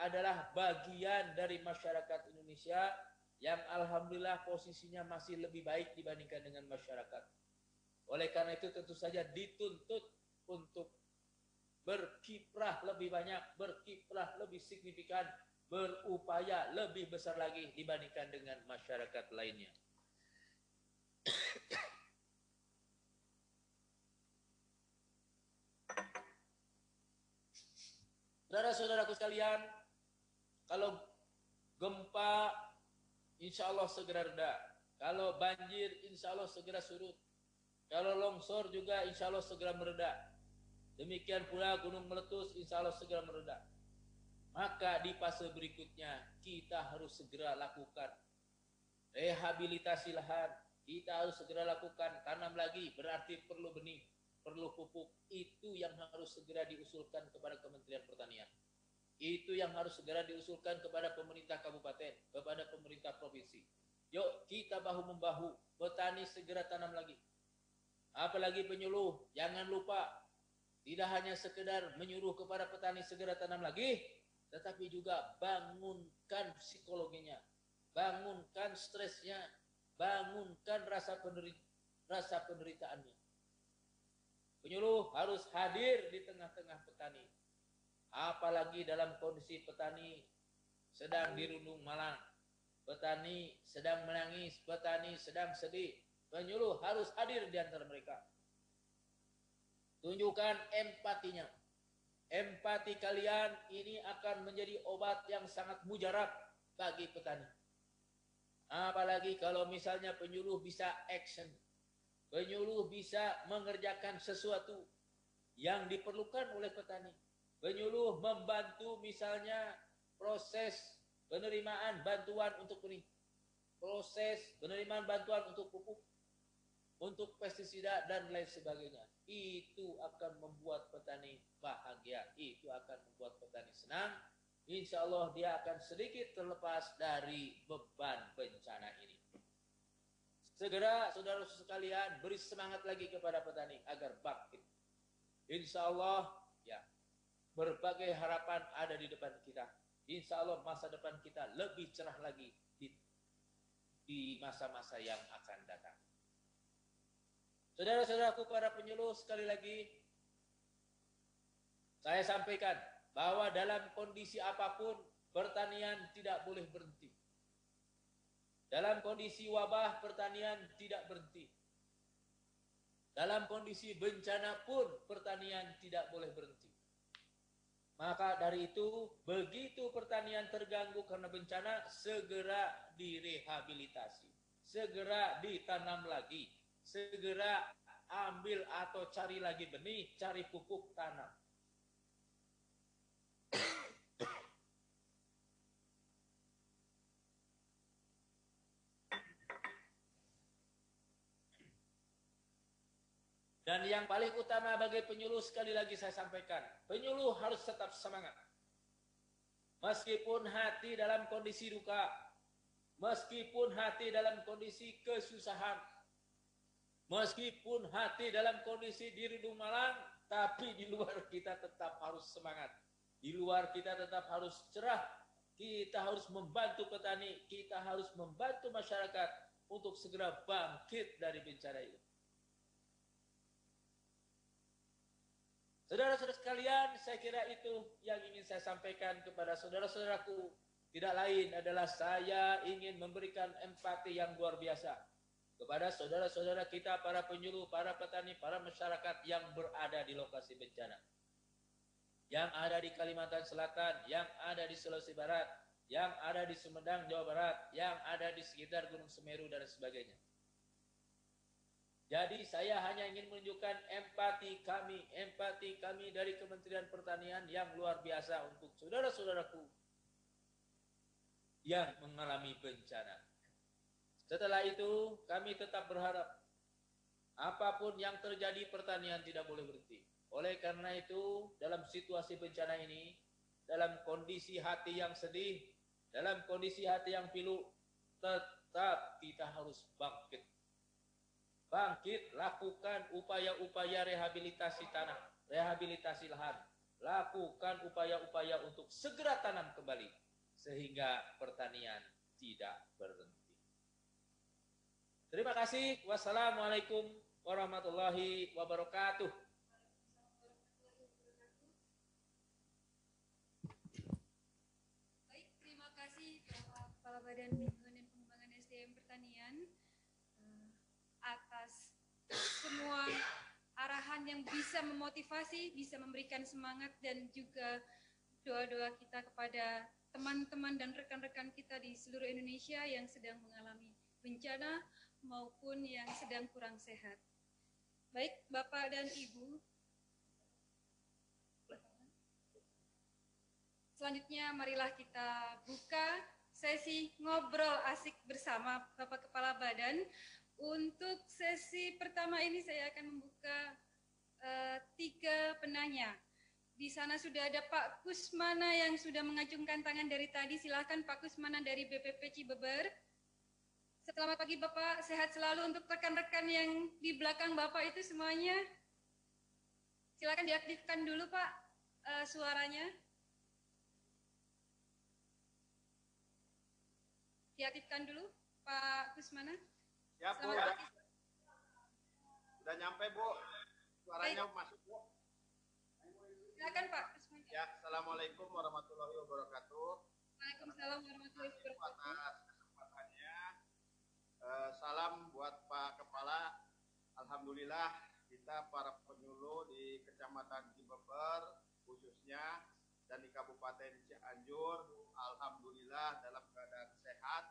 adalah bagian dari masyarakat Indonesia yang alhamdulillah posisinya masih lebih baik dibandingkan dengan masyarakat. Oleh karena itu tentu saja dituntut untuk berkiprah lebih banyak, berkiprah lebih signifikan, berupaya lebih besar lagi dibandingkan dengan masyarakat lainnya. Saudara-saudaraku sekalian, kalau gempa insya Allah segera reda. Kalau banjir insya Allah segera surut. Kalau longsor juga insya Allah segera meredah. Demikian pula gunung meletus insya Allah segera meredah. Maka di fase berikutnya kita harus segera lakukan rehabilitasi lahan. Kita harus segera lakukan tanam lagi berarti perlu benih, perlu pupuk. Itu yang harus segera diusulkan kepada Kementerian Pertanian. Itu yang harus segera diusulkan kepada pemerintah kabupaten, kepada pemerintah provinsi. Yuk kita bahu membahu, petani segera tanam lagi. Apalagi penyuluh, jangan lupa tidak hanya sekedar menyuruh kepada petani segera tanam lagi, tetapi juga bangunkan psikologinya, bangunkan stresnya, bangunkan rasa penderita, rasa penderitaannya. Penyuluh harus hadir di tengah-tengah petani. Apalagi dalam kondisi petani sedang dirundung malang. Petani sedang menangis, petani sedang sedih. Penyuluh harus hadir di antara mereka Tunjukkan empatinya. Empati kalian ini akan menjadi obat yang sangat mujarab bagi petani. Apalagi kalau misalnya penyuluh bisa action. Penyuluh bisa mengerjakan sesuatu yang diperlukan oleh petani. Penyuluh membantu misalnya proses penerimaan bantuan untuk benih. Proses penerimaan bantuan untuk pupuk untuk pestisida dan lain sebagainya. Itu akan membuat petani bahagia, itu akan membuat petani senang. Insya Allah dia akan sedikit terlepas dari beban bencana ini. Segera saudara sekalian beri semangat lagi kepada petani agar bangkit. Insya Allah ya berbagai harapan ada di depan kita. Insya Allah masa depan kita lebih cerah lagi di di masa-masa yang akan datang. Saudara-saudaraku para penyuluh sekali lagi saya sampaikan bahwa dalam kondisi apa pun pertanian tidak boleh berhenti. Dalam kondisi wabah pertanian tidak berhenti. Dalam kondisi bencana pun pertanian tidak boleh berhenti. Maka dari itu, begitu pertanian terganggu karena bencana, segera direhabilitasi. Segera ditanam lagi segera ambil atau cari lagi benih, cari pupuk tanam. Dan yang paling utama bagi penyuluh sekali lagi saya sampaikan, penyuluh harus tetap semangat. Meskipun hati dalam kondisi duka, meskipun hati dalam kondisi kesusahan, Meskipun hati dalam kondisi diri malang, tapi di luar kita tetap harus semangat. Di luar kita tetap harus cerah. Kita harus membantu petani, kita harus membantu masyarakat untuk segera bangkit dari bencana ini. Saudara-saudara sekalian, saya kira itu yang ingin saya sampaikan kepada saudara-saudaraku. Tidak lain adalah saya ingin memberikan empati yang luar biasa kepada saudara-saudara kita, para penyuluh, para petani, para masyarakat yang berada di lokasi bencana. Yang ada di Kalimantan Selatan, yang ada di Sulawesi Barat, yang ada di Sumedang, Jawa Barat, yang ada di sekitar Gunung Semeru, dan sebagainya. Jadi saya hanya ingin menunjukkan empati kami, empati kami dari Kementerian Pertanian yang luar biasa untuk saudara-saudaraku yang mengalami bencana. Setelah itu kami tetap berharap apa pun yang terjadi pertanian tidak boleh berhenti. Oleh karena itu, dalam situasi bencana ini, dalam kondisi hati yang sedih, dalam kondisi hati yang pilu, tetap kita harus bangkit. Bangkit, lakukan upaya-upaya rehabilitasi tanah, rehabilitasi lahan. Lakukan upaya-upaya untuk segera tanam kembali, sehingga pertanian tidak berhenti. Terima kasih. Wassalamualaikum warahmatullahi wabarakatuh. Badan Bimbingan dan Pengembangan SDM Pertanian uh, atas semua arahan yang bisa memotivasi, bisa memberikan semangat dan juga doa-doa kita kepada teman-teman dan rekan-rekan kita di seluruh Indonesia yang sedang mengalami bencana maupun yang sedang kurang sehat. Baik, Bapak dan Ibu, selanjutnya marilah kita buka sesi ngobrol asik bersama Bapak Kepala Badan. Untuk sesi pertama ini saya akan membuka uh, tiga penanya. Di sana sudah ada Pak Kusmana yang sudah mengacungkan tangan dari tadi. Silahkan Pak Kusmana dari BPP Cibeber. Selamat pagi Bapak, sehat selalu untuk rekan-rekan yang di belakang Bapak itu semuanya. Silakan diaktifkan dulu Pak uh, suaranya. diaktifkan dulu Pak Kusmana. Ya Bu, ya. Sudah nyampe Bu. Suaranya Baik. masuk Bu. Silakan Pak Kusmana. Ya, Assalamualaikum warahmatullahi wabarakatuh. Waalaikumsalam warahmatullahi wabarakatuh. Uh, salam buat Pak Kepala. Alhamdulillah kita para penyuluh di Kecamatan Cibeber khususnya dan di Kabupaten Cianjur alhamdulillah dalam keadaan sehat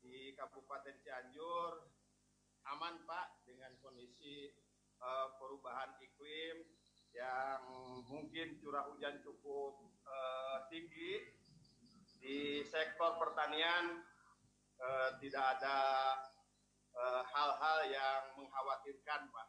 di Kabupaten Cianjur aman Pak dengan kondisi uh, perubahan iklim yang mungkin curah hujan cukup uh, tinggi di sektor pertanian uh, tidak ada hal-hal uh, yang mengkhawatirkan Pak.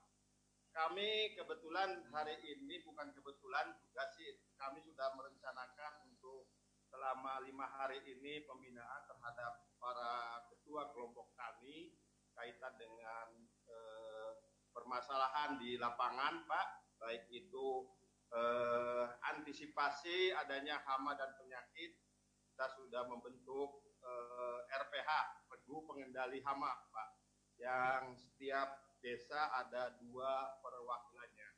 Kami kebetulan hari ini bukan kebetulan juga sih kami sudah merencanakan untuk selama lima hari ini pembinaan terhadap para ketua kelompok kami kaitan dengan eh, permasalahan di lapangan, Pak, baik itu eh, antisipasi adanya hama dan penyakit, kita sudah membentuk eh, RPH, Regu Pengendali Hama, Pak, yang setiap desa ada dua perwakilannya.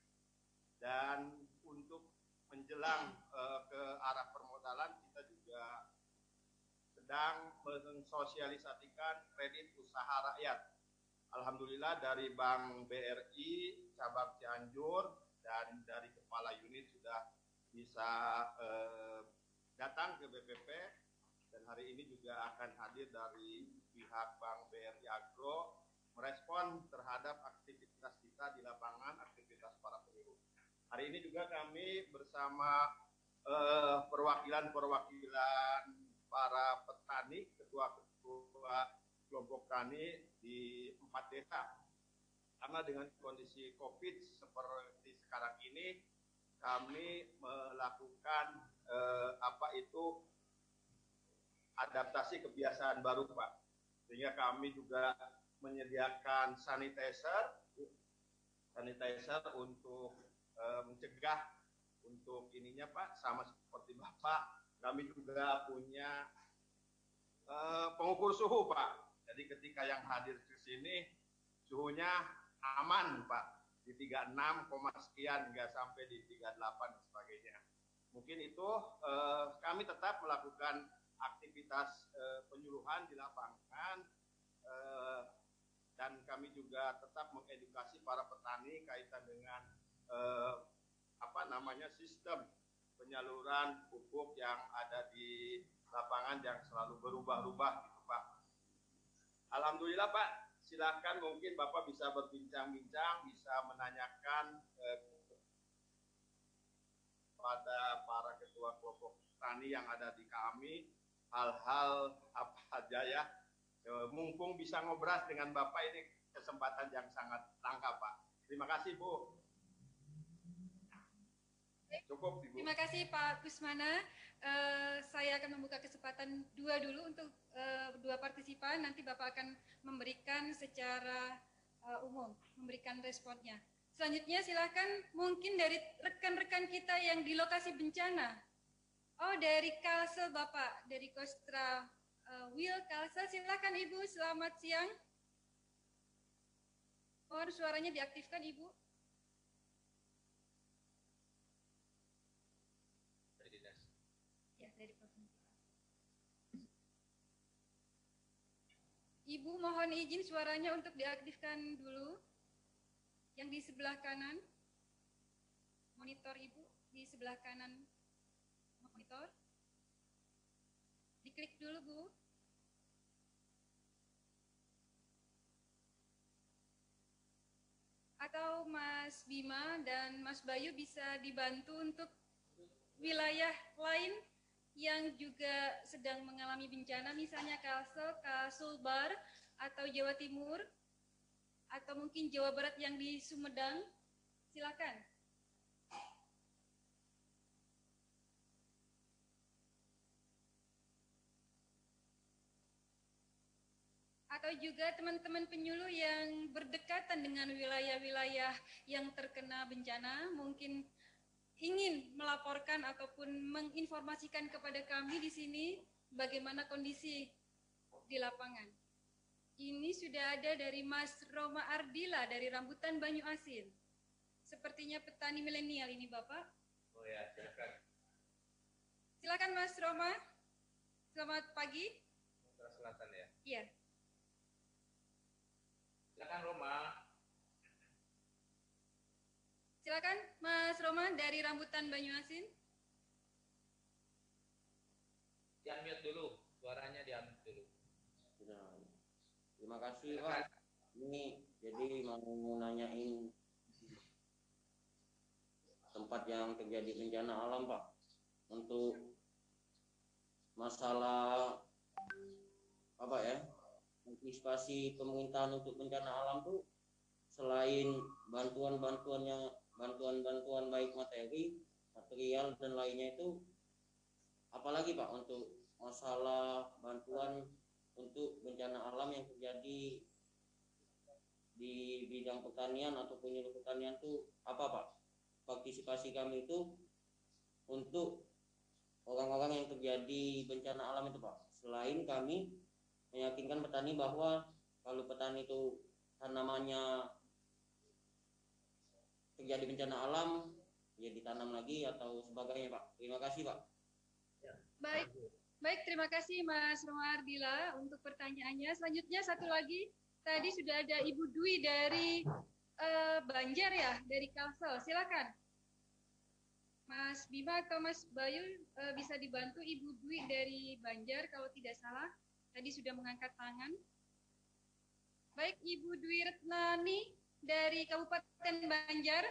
Dan untuk menjelang uh, ke arah permodalan kita juga sedang mensosialisasikan kredit usaha rakyat. Alhamdulillah dari Bank BRI cabang Cianjur dan dari kepala unit sudah bisa uh, datang ke BPP dan hari ini juga akan hadir dari pihak Bank BRI Agro merespon terhadap aktivitas kita di lapangan, aktivitas para penyuluh. Hari ini juga kami bersama eh, perwakilan-perwakilan para petani, ketua-ketua kelompok tani di empat desa. Karena dengan kondisi COVID seperti sekarang ini, kami melakukan eh, apa itu adaptasi kebiasaan baru, Pak. Sehingga kami juga menyediakan sanitizer, sanitizer untuk uh, mencegah untuk ininya Pak sama seperti Bapak. Kami juga punya uh, pengukur suhu Pak. Jadi ketika yang hadir ke sini suhunya aman Pak. Di 36, sekian hingga sampai di 38 dan sebagainya. Mungkin itu uh, kami tetap melakukan aktivitas uh, penyuluhan di lapangan uh, dan kami juga tetap mengedukasi para petani kaitan dengan eh, apa namanya sistem penyaluran pupuk yang ada di lapangan yang selalu berubah-ubah gitu Pak. Alhamdulillah Pak, silakan mungkin Bapak bisa berbincang-bincang, bisa menanyakan eh, pada para ketua kelompok tani yang ada di kami hal-hal apa saja ya. Mumpung bisa ngobras dengan Bapak ini kesempatan yang sangat langka Pak. Terima kasih Bu. Cukup, Ibu. Terima kasih Pak Kusmana. Eh, saya akan membuka kesempatan dua dulu untuk eh, dua partisipan. Nanti Bapak akan memberikan secara eh, umum, memberikan responnya. Selanjutnya silakan mungkin dari rekan-rekan kita yang di lokasi bencana. Oh dari Kalsel Bapak, dari Kostra eh, Will Kalsel. Silakan Ibu, selamat siang. Mohon suaranya diaktifkan Ibu. Dari dinas. Ya, dari. Ibu mohon izin suaranya untuk diaktifkan dulu. Yang di sebelah kanan. Monitor Ibu di sebelah kanan monitor. Diklik dulu, Bu. Atau Mas Bima dan Mas Bayu bisa dibantu untuk wilayah lain yang juga sedang mengalami bencana, misalnya Kalsel, Kasulbar, atau Jawa Timur, atau mungkin Jawa Barat yang di Sumedang, silakan. Atau juga teman-teman penyuluh yang berdekatan dengan wilayah-wilayah yang terkena bencana, mungkin ingin melaporkan ataupun menginformasikan kepada kami di sini bagaimana kondisi di lapangan. Ini sudah ada dari Mas Roma Ardila dari Rambutan Banyu Asin. Sepertinya petani milenial ini Bapak. Oh ya, silakan. Silakan Mas Roma. Selamat pagi. Selatan ya. Iya. Silakan Roma. Silakan Mas Roma dari Rambutan Banyu Asin. Di-unmute dulu. Suaranya di-unmute dulu. Sudah. Terima kasih Pak. Ini jadi mau nanyain tempat yang terjadi bencana alam Pak. Untuk masalah apa ya? Antisipasi pemerintahan untuk bencana alam tuh selain bantuan-bantuan yang bantuan-bantuan baik materi, material dan lainnya itu apalagi Pak untuk masalah bantuan untuk bencana alam yang terjadi di bidang pertanian atau penyuluh pertanian itu apa Pak? Partisipasi kami itu untuk orang-orang yang terjadi bencana alam itu Pak. Selain kami meyakinkan petani bahwa kalau petani itu tanamannya terjadi bencana alam ya ditanam lagi atau sebagainya Pak. Terima kasih Pak. Baik. Baik, terima kasih Mas Roma Ardila untuk pertanyaannya. Selanjutnya satu lagi, tadi sudah ada Ibu Dwi dari eh, Banjar ya, dari Kalsel. Silakan. Mas Bima atau Mas Bayu eh, bisa dibantu Ibu Dwi dari Banjar kalau tidak salah. Tadi sudah mengangkat tangan. Baik, Ibu Dwi Retnani dari Kabupaten Banjar.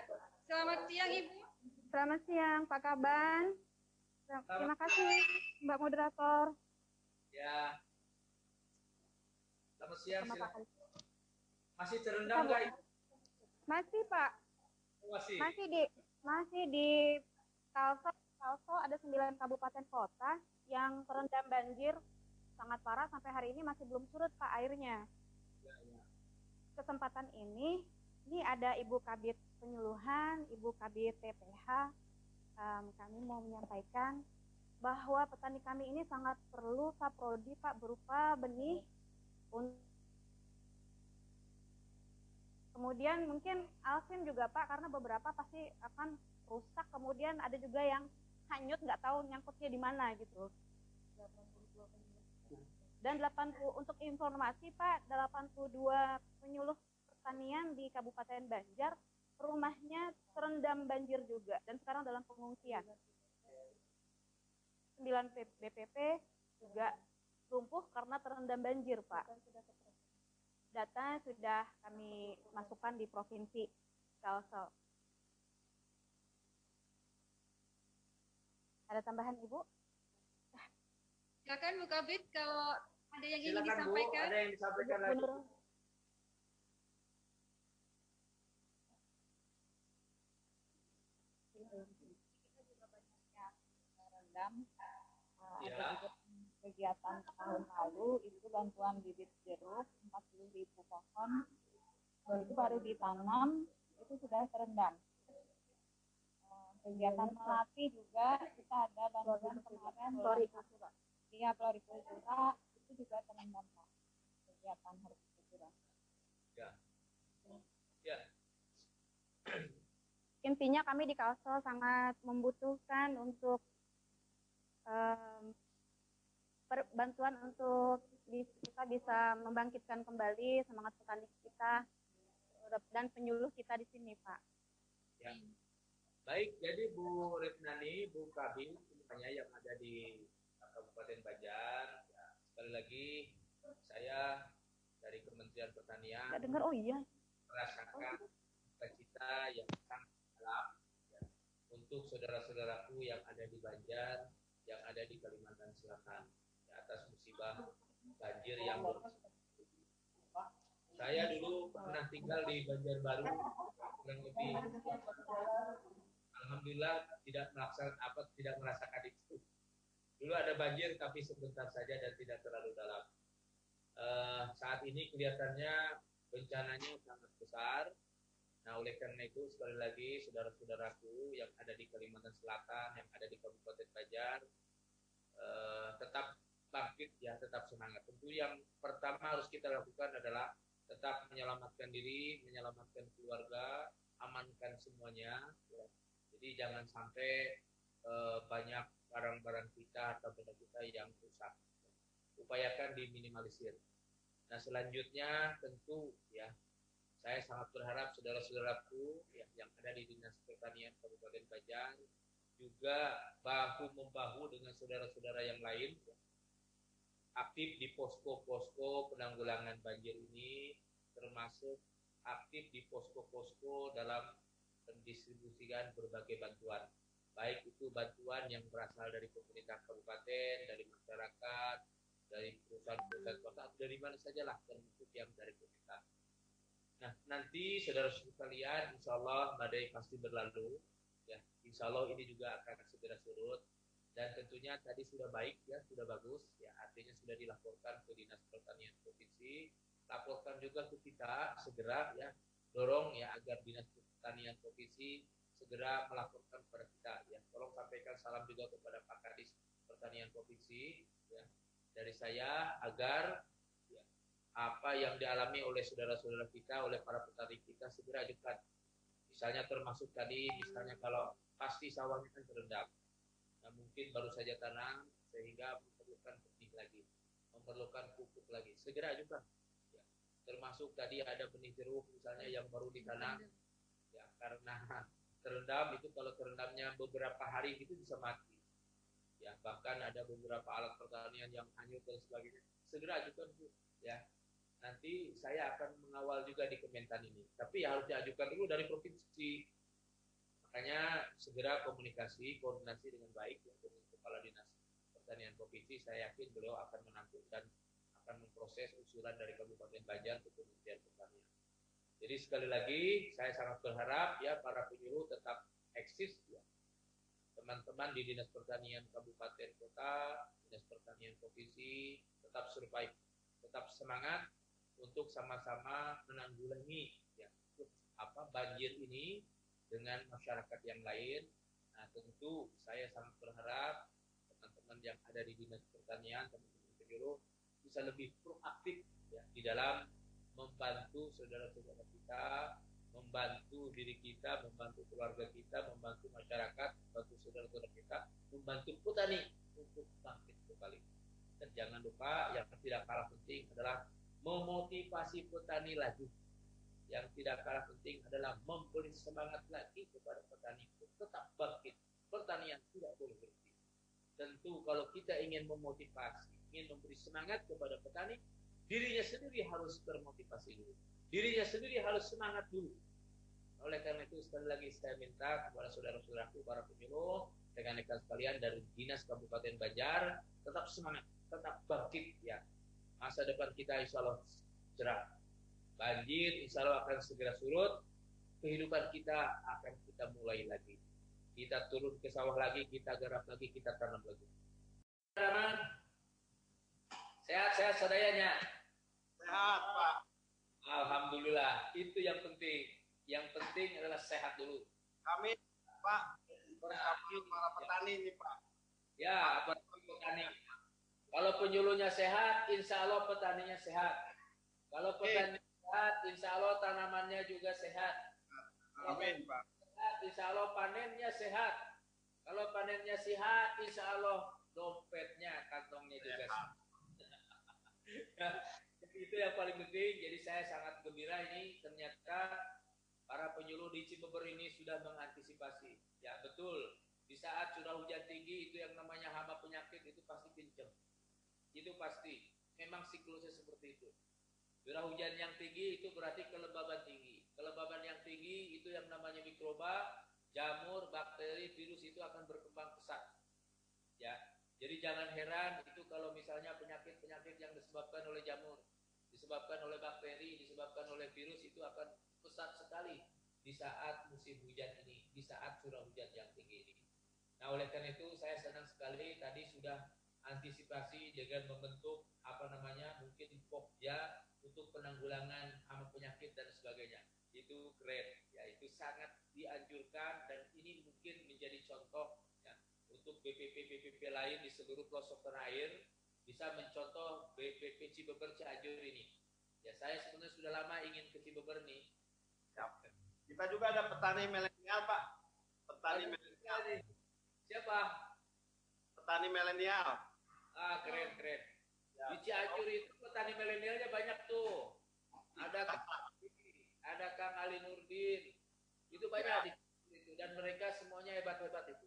Selamat siang Ibu. Selamat siang, Pak Kaban. Terima kasih, Mbak Moderator. Ya. Selamat siang. Pak. Khalid. Masih terendam nggak? Ibu? Masih, Pak. Masih. Masih di masih di Kalso. Kalso ada 9 kabupaten kota yang terendam banjir sangat parah sampai hari ini masih belum surut Pak airnya. Ya, ya. Kesempatan ini ini ada Ibu Kabit Penyuluhan, Ibu Kabit TPH. Em, kami mau menyampaikan bahwa petani kami ini sangat perlu saprodi Pak berupa benih un- Kemudian mungkin Alvin juga Pak karena beberapa pasti akan rusak. Kemudian ada juga yang hanyut nggak tahu nyangkutnya di mana gitu. Dan 80 untuk informasi Pak, 82 penyuluh pertanian di Kabupaten Banjar rumahnya terendam banjir juga dan sekarang dalam pengungsian. 9 P- BPP juga lumpuh karena terendam banjir, Pak. Data sudah kami masukkan di provinsi Kalsel. Ada tambahan Ibu? Silakan Bu Kabit kalau ada yang ingin Silakan, disampaikan? Bu, ada yang disampaikan lagi. Ada iya. kegiatan tahun lalu itu bantuan bibit jeruk 40 ribu pohon. Itu baru ditanam itu sudah terendam. Eh, kegiatan iya, melatih juga kita ada bantuan kemarin florikultura iya florikultura itu juga terendam pak kegiatan hortikultura Ya. <clears throat> intinya kami di Kalsel sangat membutuhkan untuk em, per- bantuan untuk kita bisa membangkitkan kembali semangat petani kita dan penyuluh kita di sini Pak. Ya. Baik, jadi Bu Retnani, Bu Kabin, semuanya yang ada di Kabupaten Banjar, ya, sekali lagi saya dari Kementerian Pertanian Nggak dengar oh iya. merasakan cita yang sangat dalam ya, untuk saudara-saudaraku yang ada di Banjar, yang ada di Kalimantan Selatan, ya, atas musibah banjir yang saya dulu pernah tinggal di Banjarbaru kurang lebih Alhamdulillah tidak melaksanakan apa tidak merasakan itu. Dulu ada banjir tapi sebentar saja dan tidak terlalu dalam. Eh, saat ini kelihatannya bencananya sangat besar. Nah, oleh karena itu sekali lagi saudara-saudaraku yang ada di Kalimantan Selatan, yang ada di Kabupaten Banjar, eh, tetap bangkit ya, tetap semangat. Tentu yang pertama harus kita lakukan adalah tetap menyelamatkan diri, menyelamatkan keluarga, amankan semuanya. ya. Jadi jangan sampai eh, banyak barang-barang kita atau benda kita yang rusak. Upayakan diminimalisir. Nah selanjutnya tentu ya saya sangat berharap saudara-saudaraku ya, yang ada di Dinas Pertanian Kabupaten Banjar juga bahu membahu dengan saudara-saudara yang lain ya, aktif di posko-posko penanggulangan banjir ini termasuk aktif di posko-posko dalam mendistribusikan berbagai bantuan baik itu bantuan yang berasal dari pemerintah kabupaten dari masyarakat dari perusahaan-perusahaan kota dari mana sajalah termasuk yang dari pemerintah Nah, nanti saudara-saudara sekalian, insya Allah badai pasti berlalu. Ya, insya Allah ini juga akan segera surut. Dan tentunya tadi sudah baik ya, sudah bagus. Ya, artinya sudah dilaporkan ke Dinas Pertanian Provinsi. Laporkan juga ke kita segera ya, dorong ya agar Dinas Pertanian Provinsi segera melaporkan kepada kita ya. Tolong sampaikan salam juga kepada Pak Kadis Pertanian Provinsi ya dari saya agar apa yang dialami oleh saudara-saudara kita, oleh para petani kita segera ajukan. Misalnya termasuk tadi, misalnya kalau pasti sawahnya kan terendam. Nah, mungkin baru saja tanam sehingga memerlukan benih lagi, memerlukan pupuk lagi. Segera ajukan. Ya. Termasuk tadi ada benih jeruk misalnya yang baru ditanam, ya karena terendam itu kalau terendamnya beberapa hari itu bisa mati. Ya, bahkan ada beberapa alat pertanian yang hanyut dan sebagainya. Segera ajukan Bu. ya nanti saya akan mengawal juga di Kementan ini. Tapi ya harus diajukan dulu dari provinsi. Makanya segera komunikasi, koordinasi dengan baik ya, dengan Kepala Dinas Pertanian Provinsi. Saya yakin beliau akan dan akan memproses usulan dari Kabupaten Banjar ke Kementerian Pertanian. Jadi sekali lagi saya sangat berharap ya para penyuluh tetap eksis ya. Teman-teman di Dinas Pertanian Kabupaten Kota, Dinas Pertanian Provinsi tetap survive, tetap semangat untuk sama-sama menanggulangi ya, apa banjir ini dengan masyarakat yang lain. Nah, tentu saya sangat berharap teman-teman yang ada di dinas pertanian, teman-teman penyuluh bisa lebih proaktif ya di dalam membantu saudara-saudara kita, membantu diri kita, membantu keluarga kita, membantu masyarakat, membantu saudara-saudara kita, membantu petani untuk bangkit kembali. Dan jangan lupa yang tidak kalah penting adalah memotivasi petani lagi. Yang tidak kalah penting adalah memberi semangat lagi kepada petani untuk tetap bangkit. Pertanian tidak boleh berhenti. Tentu kalau kita ingin memotivasi, ingin memberi semangat kepada petani, dirinya sendiri harus termotivasi dulu. Dirinya sendiri harus semangat dulu. Oleh karena itu sekali lagi saya minta kepada saudara-saudaraku para penyuluh dengan rekan sekalian dari Dinas Kabupaten Banjar tetap semangat, tetap bangkit ya masa depan kita insya Allah cerah. Banjir insya Allah akan segera surut, kehidupan kita akan kita mulai lagi. Kita turun ke sawah lagi, kita garap lagi, kita tanam lagi. Sehat-sehat saudaranya? Sehat, Pak. Alhamdulillah, itu yang penting. Yang penting adalah sehat dulu. Kami, Pak, bersama para petani nih, Pak. Ya, petani. Kalau penyuluhnya sehat, insya Allah petaninya sehat. Kalau petani sehat, insya Allah tanamannya juga sehat. Amin, Pak. Sehat, insya Allah panennya sehat. Kalau panennya sehat, insya Allah dompetnya, kantongnya juga sehat. <laughs> Itu yang paling penting. Jadi saya sangat gembira ini ternyata para penyuluh di Cibeber ini sudah mengantisipasi. Ya betul. Di saat curah hujan tinggi itu yang namanya hama penyakit itu pasti kenceng. Itu pasti. Memang siklusnya seperti itu. Curah hujan yang tinggi itu berarti kelembaban tinggi. Kelembaban yang tinggi itu yang namanya mikroba, jamur, bakteri, virus itu akan berkembang pesat. Ya, jadi jangan heran itu kalau misalnya penyakit-penyakit yang disebabkan oleh jamur, disebabkan oleh bakteri, disebabkan oleh virus itu akan pesat sekali di saat musim hujan ini, di saat curah hujan yang tinggi ini. Nah, oleh karena itu saya senang sekali tadi sudah antisipasi dengan membentuk apa namanya mungkin pokja untuk penanggulangan hama penyakit dan sebagainya. Itu keren, ya itu sangat dianjurkan dan ini mungkin menjadi contoh ya, untuk BPP-BPP lain di seluruh pelosok tanah air bisa mencontoh BPP Cibeber Cianjur ini. Ya saya sebenarnya sudah lama ingin ke Cibeber nih. Kita juga ada petani milenial, Pak. Petani milenial. Siapa? Petani milenial. Ah keren keren. Ya. Di Cianjur itu petani milenialnya banyak tuh. Ada Kang ada Kang Ali Nurdin. Itu banyak di itu dan mereka semuanya hebat-hebat itu.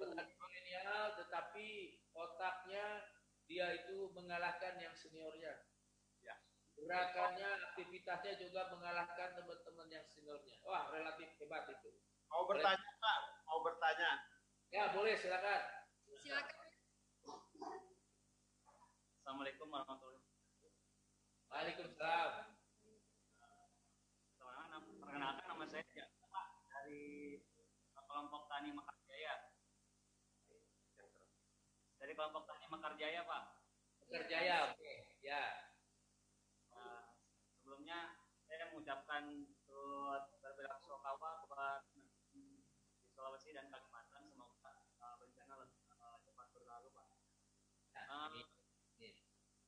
Petani milenial tetapi otaknya dia itu mengalahkan yang seniornya. Ya. Gerakannya, aktivitasnya juga mengalahkan teman-teman yang seniornya. Wah, relatif hebat itu. Mau bertanya, Pak? Mau bertanya? Ya, boleh silakan. Silakan. Assalamualaikum warahmatullahi wabarakatuh. Waalaikumsalam. Perkenalkan nama saya ya, Pak dari kelompok tani Mekar Jaya. Dari kelompok tani Mekar Jaya, Pak. Kerjaya, oke. Ya. Nah, sebelumnya saya mengucapkan turut berbela-sungkawa buat di Sulawesi dan Kalimantan semoga uh, bencana uh, cepat berlalu, Pak. Uh,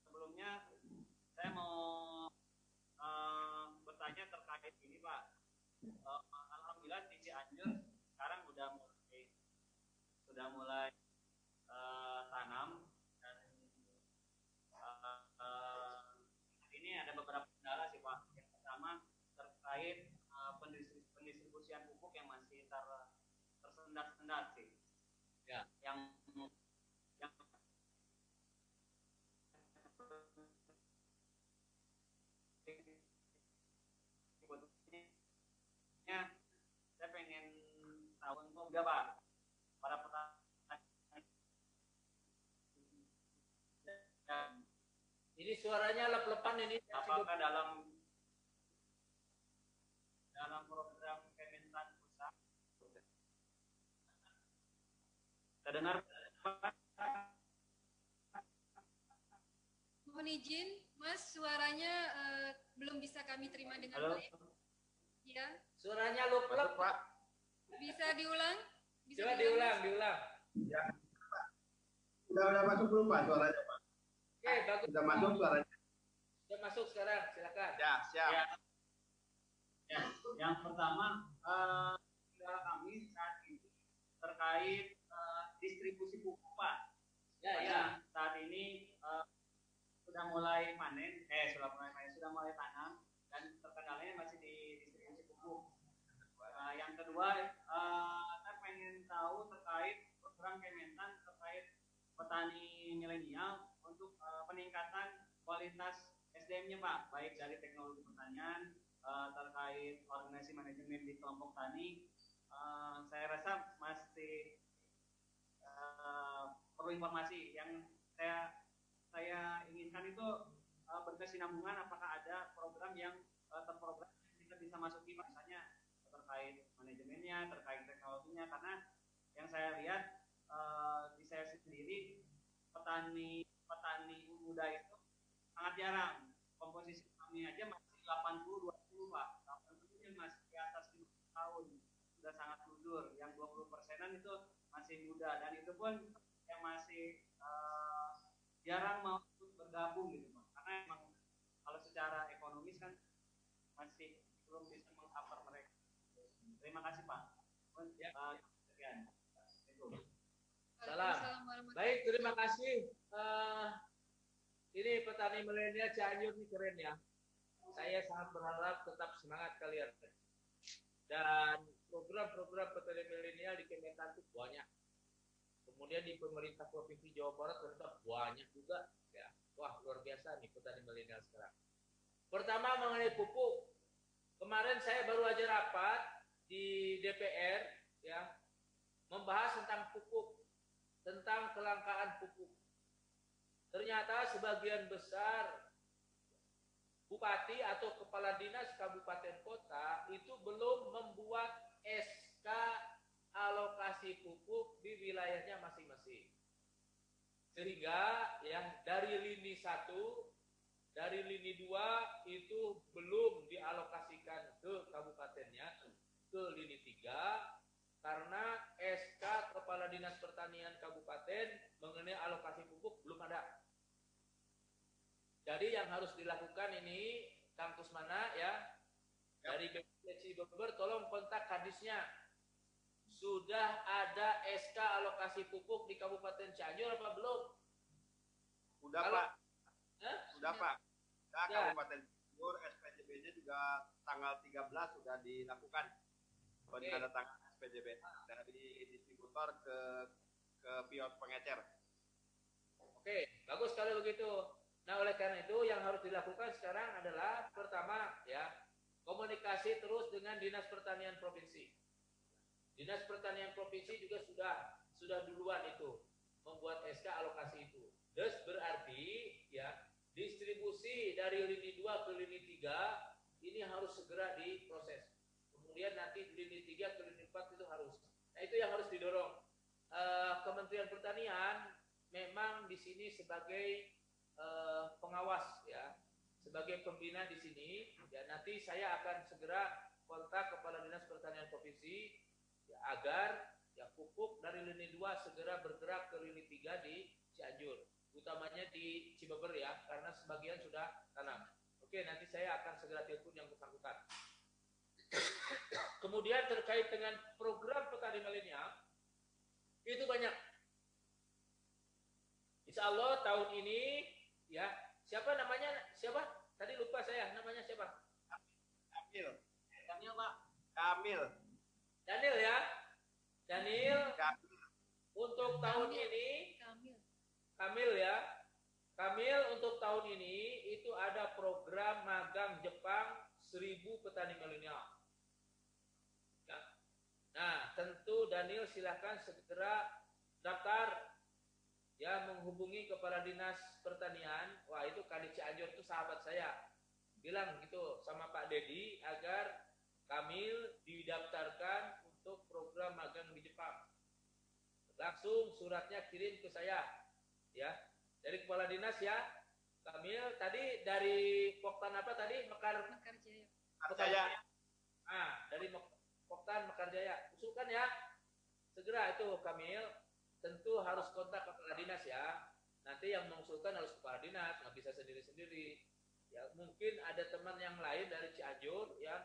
sebelumnya saya mau eh, bertanya terkait ini Pak. Eh, Alhamdulillah di Cianjur sekarang sudah mulai sudah mulai tersendat-sendat sih. Ya. Yang yang Ya, saya pengen tahu juga pak para petani Ini suaranya lep-lepan ini. apakah dalam dalam program Kementan Pusat terdengar Pak? Mohon izin, Mas, suaranya eh, belum bisa kami terima dengan halo baik. Ya, Suaranya lep-lep. Pak. bisa diulang? Bisa Coba diulang, diulang, Mas? diulang. Udah, udah masuk belum, Pak, suaranya, Pak? Oke, bagus. Sudah masuk suaranya? Sudah masuk sekarang, silakan. Ya, siap. Ya. Ya, yang pertama eh, kendala kami saat ini terkait distribusi pupuk Pak. Ya, ya. Saat ini eh, sudah mulai panen, eh sudah mulai panen, sudah mulai tanam dan terkendalanya masih di distribusi pupuk. Eh, yang kedua, eh, saya pengen tahu terkait program Kementan terkait petani milenial untuk eh, peningkatan kualitas SDM-nya Pak, baik dari teknologi pertanian eh, terkait organisasi manajemen di kelompok tani. Eh, saya rasa masih eh, perlu informasi yang saya saya inginkan itu uh, berkesinambungan apakah ada program yang uh, terprogram kita bisa masuki misalnya terkait manajemennya terkait teknologinya karena yang saya lihat uh, di saya sendiri petani petani muda itu sangat jarang. Komposisi kami aja masih 80 20 Pak. 80 nya masih di atas 50 tahun. Sudah sangat mundur. Yang 20 persenan itu masih muda dan itu pun yang masih uh, jarang mau bergabung gitu Pak. Karena emang kalau secara ekonomis kan masih belum bisa mengcover mereka. Terima kasih Pak. Ya. Uh, sekian. Salam. Baik, terima kasih. Uh, ini petani milenial Cianjur ini keren ya. Saya sangat berharap tetap semangat kalian. Dan program-program petani milenial di Kementan itu banyak. Kemudian di pemerintah provinsi Jawa Barat tetap banyak juga. Ya, wah luar biasa nih petani milenial sekarang. Pertama mengenai pupuk. Kemarin saya baru aja rapat di DPR ya membahas tentang pupuk, tentang kelangkaan pupuk. Ternyata sebagian besar bupati atau kepala dinas kabupaten kota itu belum membuat SK alokasi pupuk di wilayahnya masing-masing. Sehingga yang dari lini satu, dari lini dua itu belum dialokasikan ke kabupatennya, ke lini tiga, karena SK Kepala Dinas Pertanian Kabupaten mengenai alokasi pupuk belum ada. Jadi yang harus dilakukan ini Kang Kusmana ya, ya. dari BPC Beber tolong kontak kadisnya. Sudah ada SK alokasi pupuk di Kabupaten Cianjur apa belum? Sudah Kalau, Pak. Eh? Sudah Pak. Sudah ya. Kabupaten Cianjur SPJBJ juga tanggal 13 sudah dilakukan. Okay. Penandatanganan PJB dari distributor ke ke piot pengecer. Oke, bagus kalau begitu. Nah, oleh karena itu yang harus dilakukan sekarang adalah pertama ya, komunikasi terus dengan Dinas Pertanian Provinsi. Dinas Pertanian Provinsi juga sudah sudah duluan itu membuat SK alokasi itu. Terus berarti ya, distribusi dari lini 2 ke lini 3 ini harus segera diproses kemudian nanti lini 3 ke lini 4 itu harus. Nah, itu yang harus didorong. E, Kementerian Pertanian memang di sini sebagai e, pengawas ya, sebagai pembina di sini. Ya, nanti saya akan segera kontak Kepala Dinas Pertanian Provinsi ya, agar ya pupuk dari lini 2 segera bergerak ke lini 3 di Cianjur, utamanya di Cibeber ya, karena sebagian sudah tanam. Oke, nanti saya akan segera telepon yang bersangkutan. Kemudian terkait dengan program petani milenial, itu banyak. Insya Allah tahun ini, ya siapa namanya? Siapa? Tadi lupa saya, namanya siapa? Kamil. Kamil Pak. Kamil. Daniel ya. Daniel. Kamil. Untuk tahun ini, Kamil. Kamil ya. Kamil untuk tahun ini itu ada program magang Jepang seribu petani milenial. Nah, tentu Daniel silahkan segera daftar ya menghubungi kepala dinas pertanian. Wah, itu Kadis Cianjur itu sahabat saya. Bilang gitu sama Pak Dedi agar Kamil didaftarkan program magang di Jepang. Langsung suratnya kirim ke saya. Ya, dari kepala dinas ya. Kamil tadi dari Poktan apa tadi? Mekar Mekar Jaya. Mekar Jaya. Ah, dari Mekar Poktan Mekarjaya. Usulkan ya. Segera itu Kamil. Tentu harus kontak kepala dinas ya. Nanti yang mengusulkan harus kepala dinas, nggak bisa sendiri-sendiri. Ya, mungkin ada teman yang lain dari Cianjur ya.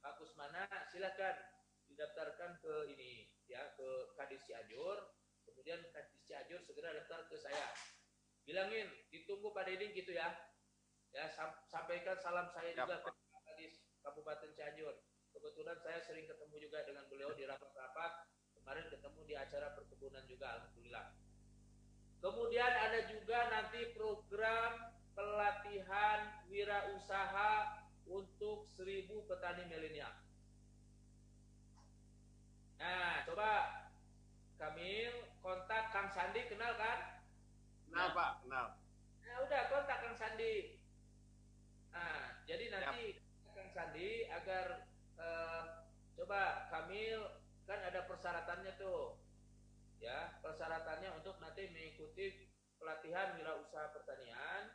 Pak Kusmana silakan didaftarkan ke ini ya ke Kadis Cianjur. Kemudian Kadis Cianjur segera daftar ke saya. Bilangin, ditunggu Pak Deding gitu ya. Ya, sampaikan salam saya juga ke Kadis Kabupaten Cianjur. Kebetulan saya sering ketemu juga dengan beliau di rapat-rapat. Kemarin ketemu di acara perkebunan juga, Alhamdulillah. Kemudian ada juga nanti program pelatihan wirausaha untuk seribu petani milenial. Nah, coba Kamil kontak Kang Sandi kenal kan? Kenal nah, Pak, kenal. Nah, udah kontak Kang Sandi. Nah, jadi nanti ya. Kang Sandi agar uh, coba Kamil kan ada persyaratannya tuh ya persyaratannya untuk nanti mengikuti pelatihan wirausaha pertanian,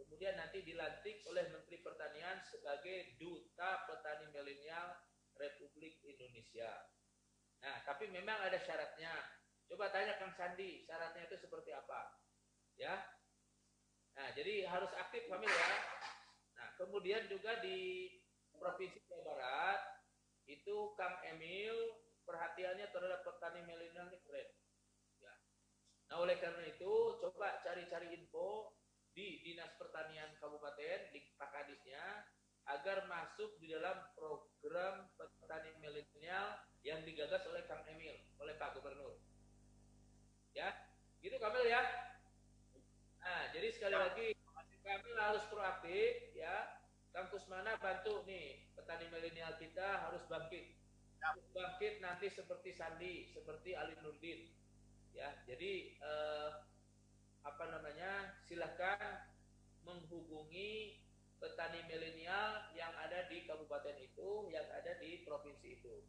kemudian nanti dilantik oleh Menteri Pertanian sebagai Duta Petani Milenial Republik Indonesia. Nah, tapi memang ada syaratnya. Coba tanya Kang Sandi, syaratnya itu seperti apa? Ya. Nah, jadi harus aktif kami ya. Nah, kemudian juga di Provinsi Jawa Barat itu Kang Emil perhatiannya terhadap petani milenial ini keren. Ya. Nah, oleh karena itu coba cari-cari info di Dinas Pertanian Kabupaten di Pakadisnya agar masuk di dalam program petani milenial yang digagas oleh Kang Emil, oleh Pak Gubernur. Ya, gitu Kamil ya. Nah, jadi sekali lagi Kamil harus proaktif ya. Kang Kusmana bantu nih petani milenial kita harus bangkit. Bangkit nanti seperti Sandi, seperti Ali Nurdin. Ya, jadi eh, apa namanya? Silahkan menghubungi petani milenial yang ada di kabupaten itu, yang ada di provinsi itu.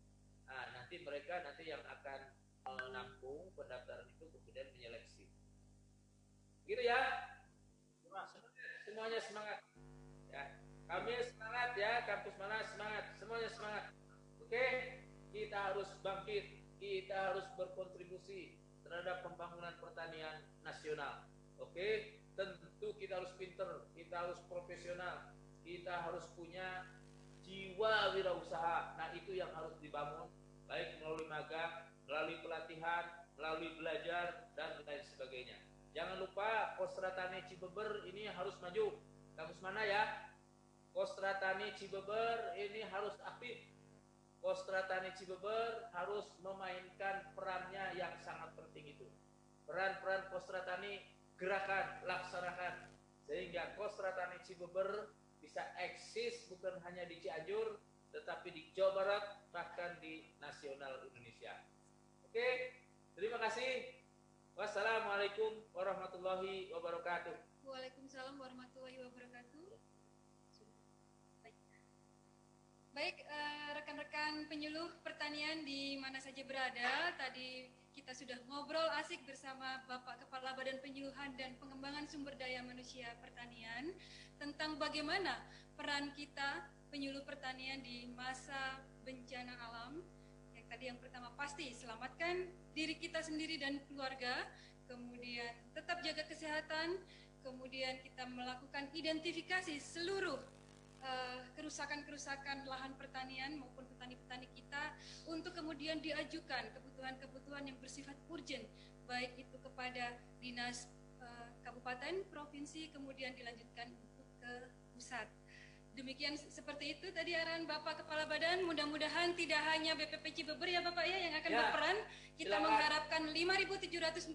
Nah, nanti mereka nanti yang akan menampung pendaftaran itu kemudian menyeleksi. Gitu ya. Semuanya semangat. Ya. Kami semangat ya, kampus mana semangat, semuanya semangat. Oke, kita harus bangkit, kita harus berkontribusi terhadap pembangunan pertanian nasional. Oke, tentu kita harus pinter, kita harus profesional, kita harus punya jiwa wirausaha. Nah itu yang harus dibangun, baik melalui magang, melalui pelatihan, melalui belajar dan lain sebagainya. Jangan lupa Kostra Tani Cibeber ini harus maju. Kampus mana ya? Kostra Tani Cibeber ini harus aktif. Kostra Tani Cibeber harus memainkan perannya yang sangat penting itu. Peran-peran Kostra Tani gerakan, laksanakan sehingga Kostra Tani Cibeber bisa eksis bukan hanya di Cianjur tetapi di Jawa Barat bahkan di nasional Indonesia. Oke, terima kasih. Wassalamualaikum warahmatullahi wabarakatuh. Waalaikumsalam warahmatullahi wabarakatuh. Baik, eh, rekan-rekan penyuluh pertanian di mana saja berada, tadi kita sudah ngobrol asik bersama Bapak Kepala Badan Penyuluhan dan Pengembangan Sumber Daya Manusia Pertanian tentang bagaimana peran kita penyuluh pertanian di masa bencana alam. Yang tadi yang pertama pasti selamatkan diri kita sendiri dan keluarga, kemudian tetap jaga kesehatan, kemudian kita melakukan identifikasi seluruh Eh, kerusakan-kerusakan lahan pertanian maupun petani-petani kita untuk kemudian diajukan kebutuhan-kebutuhan yang bersifat urgent baik itu kepada dinas uh, kabupaten, provinsi, kemudian dilanjutkan untuk ke pusat. Demikian seperti itu tadi arahan Bapak Kepala Badan. Mudah-mudahan tidak hanya BPP Cibeber ya Bapak ya yang akan Ya, berperan. Kita silakan. mengharapkan 5.744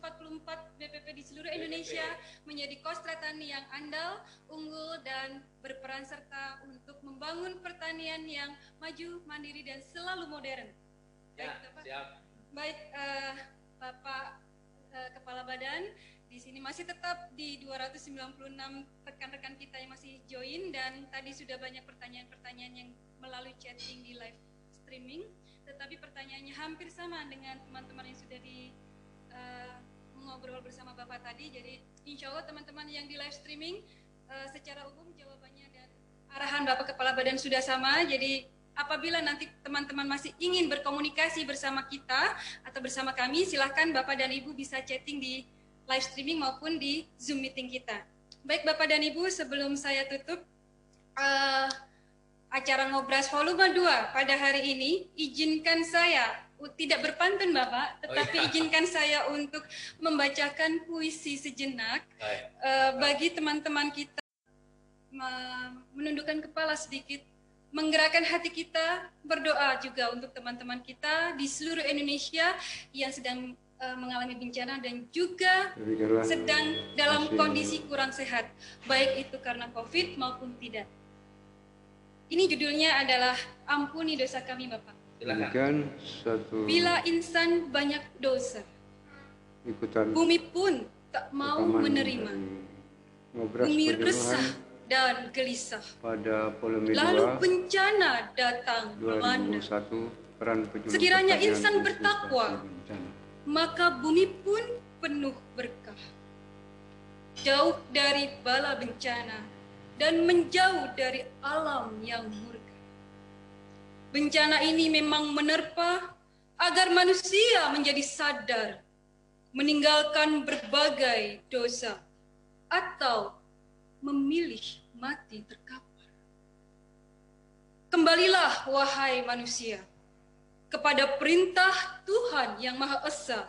BPP di seluruh Indonesia menjadi kostra tani yang andal, unggul dan berperan serta untuk membangun pertanian yang maju, mandiri dan selalu modern. Ya, Baik, Bapak. siap. Baik, eh, Bapak eh, Kepala Badan, di sini masih tetap di 296 rekan-rekan kita yang masih join dan tadi sudah banyak pertanyaan-pertanyaan yang melalui chatting di live streaming, tetapi pertanyaannya hampir sama dengan teman-teman yang sudah di eh, mengobrol bersama Bapak tadi. Jadi insya Allah teman-teman yang di live streaming eh, secara umum jawabannya dan arahan Bapak Kepala Badan sudah sama. Jadi apabila nanti teman-teman masih ingin berkomunikasi bersama kita atau bersama kami, silahkan Bapak dan Ibu bisa chatting di live streaming maupun di Zoom meeting kita. Baik Bapak dan Ibu, sebelum saya tutup eh, acara Ngobras volume 2 pada hari ini, izinkan saya uh, tidak berpantun Bapak, tetapi iya. izinkan saya untuk membacakan puisi sejenak eh, bagi teman-teman kita me- menundukkan kepala sedikit, menggerakkan hati kita, berdoa juga untuk teman-teman kita di seluruh Indonesia yang sedang eh, mengalami bencana dan juga Demikianlah sedang dalam Masih- kondisi kurang sehat, baik itu karena COVID maupun tidak. Ini judulnya adalah Ampuni dosa kami Bapak. Silakan. demikian satu Bila insan banyak dosa, ikutan bumi pun tak mau menerima. Bumi resah dan gelisah. pada Lalu 2 bencana datang melanda, 2001 peran penyuluh Sekiranya insan bertakwa, bencana. Maka bumi pun penuh berkah. jauh dari bala bencana dan menjauh dari alam yang murka. Bencana ini memang menerpa agar manusia menjadi sadar, meninggalkan berbagai dosa, atau memilih mati terkapar. Kembalilah, wahai manusia, kepada perintah Tuhan yang Maha Esa.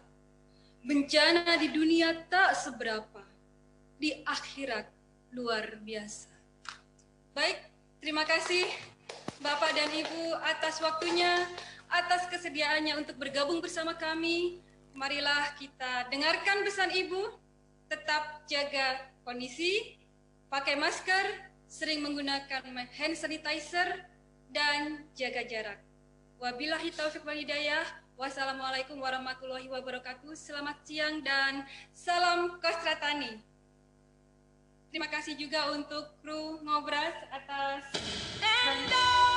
Bencana di dunia tak seberapa, di akhirat luar biasa. Baik, terima kasih Bapak dan Ibu atas waktunya, atas kesediaannya untuk bergabung bersama kami. Marilah kita dengarkan pesan Ibu, tetap jaga kondisi, pakai masker, sering menggunakan hand sanitizer, dan jaga jarak. Wabillahi taufiq wal hidayah. Wassalamualaikum warahmatullahi wabarakatuh. Selamat siang dan salam Kostratani. Terima kasih juga untuk kru Ngobras atas Sama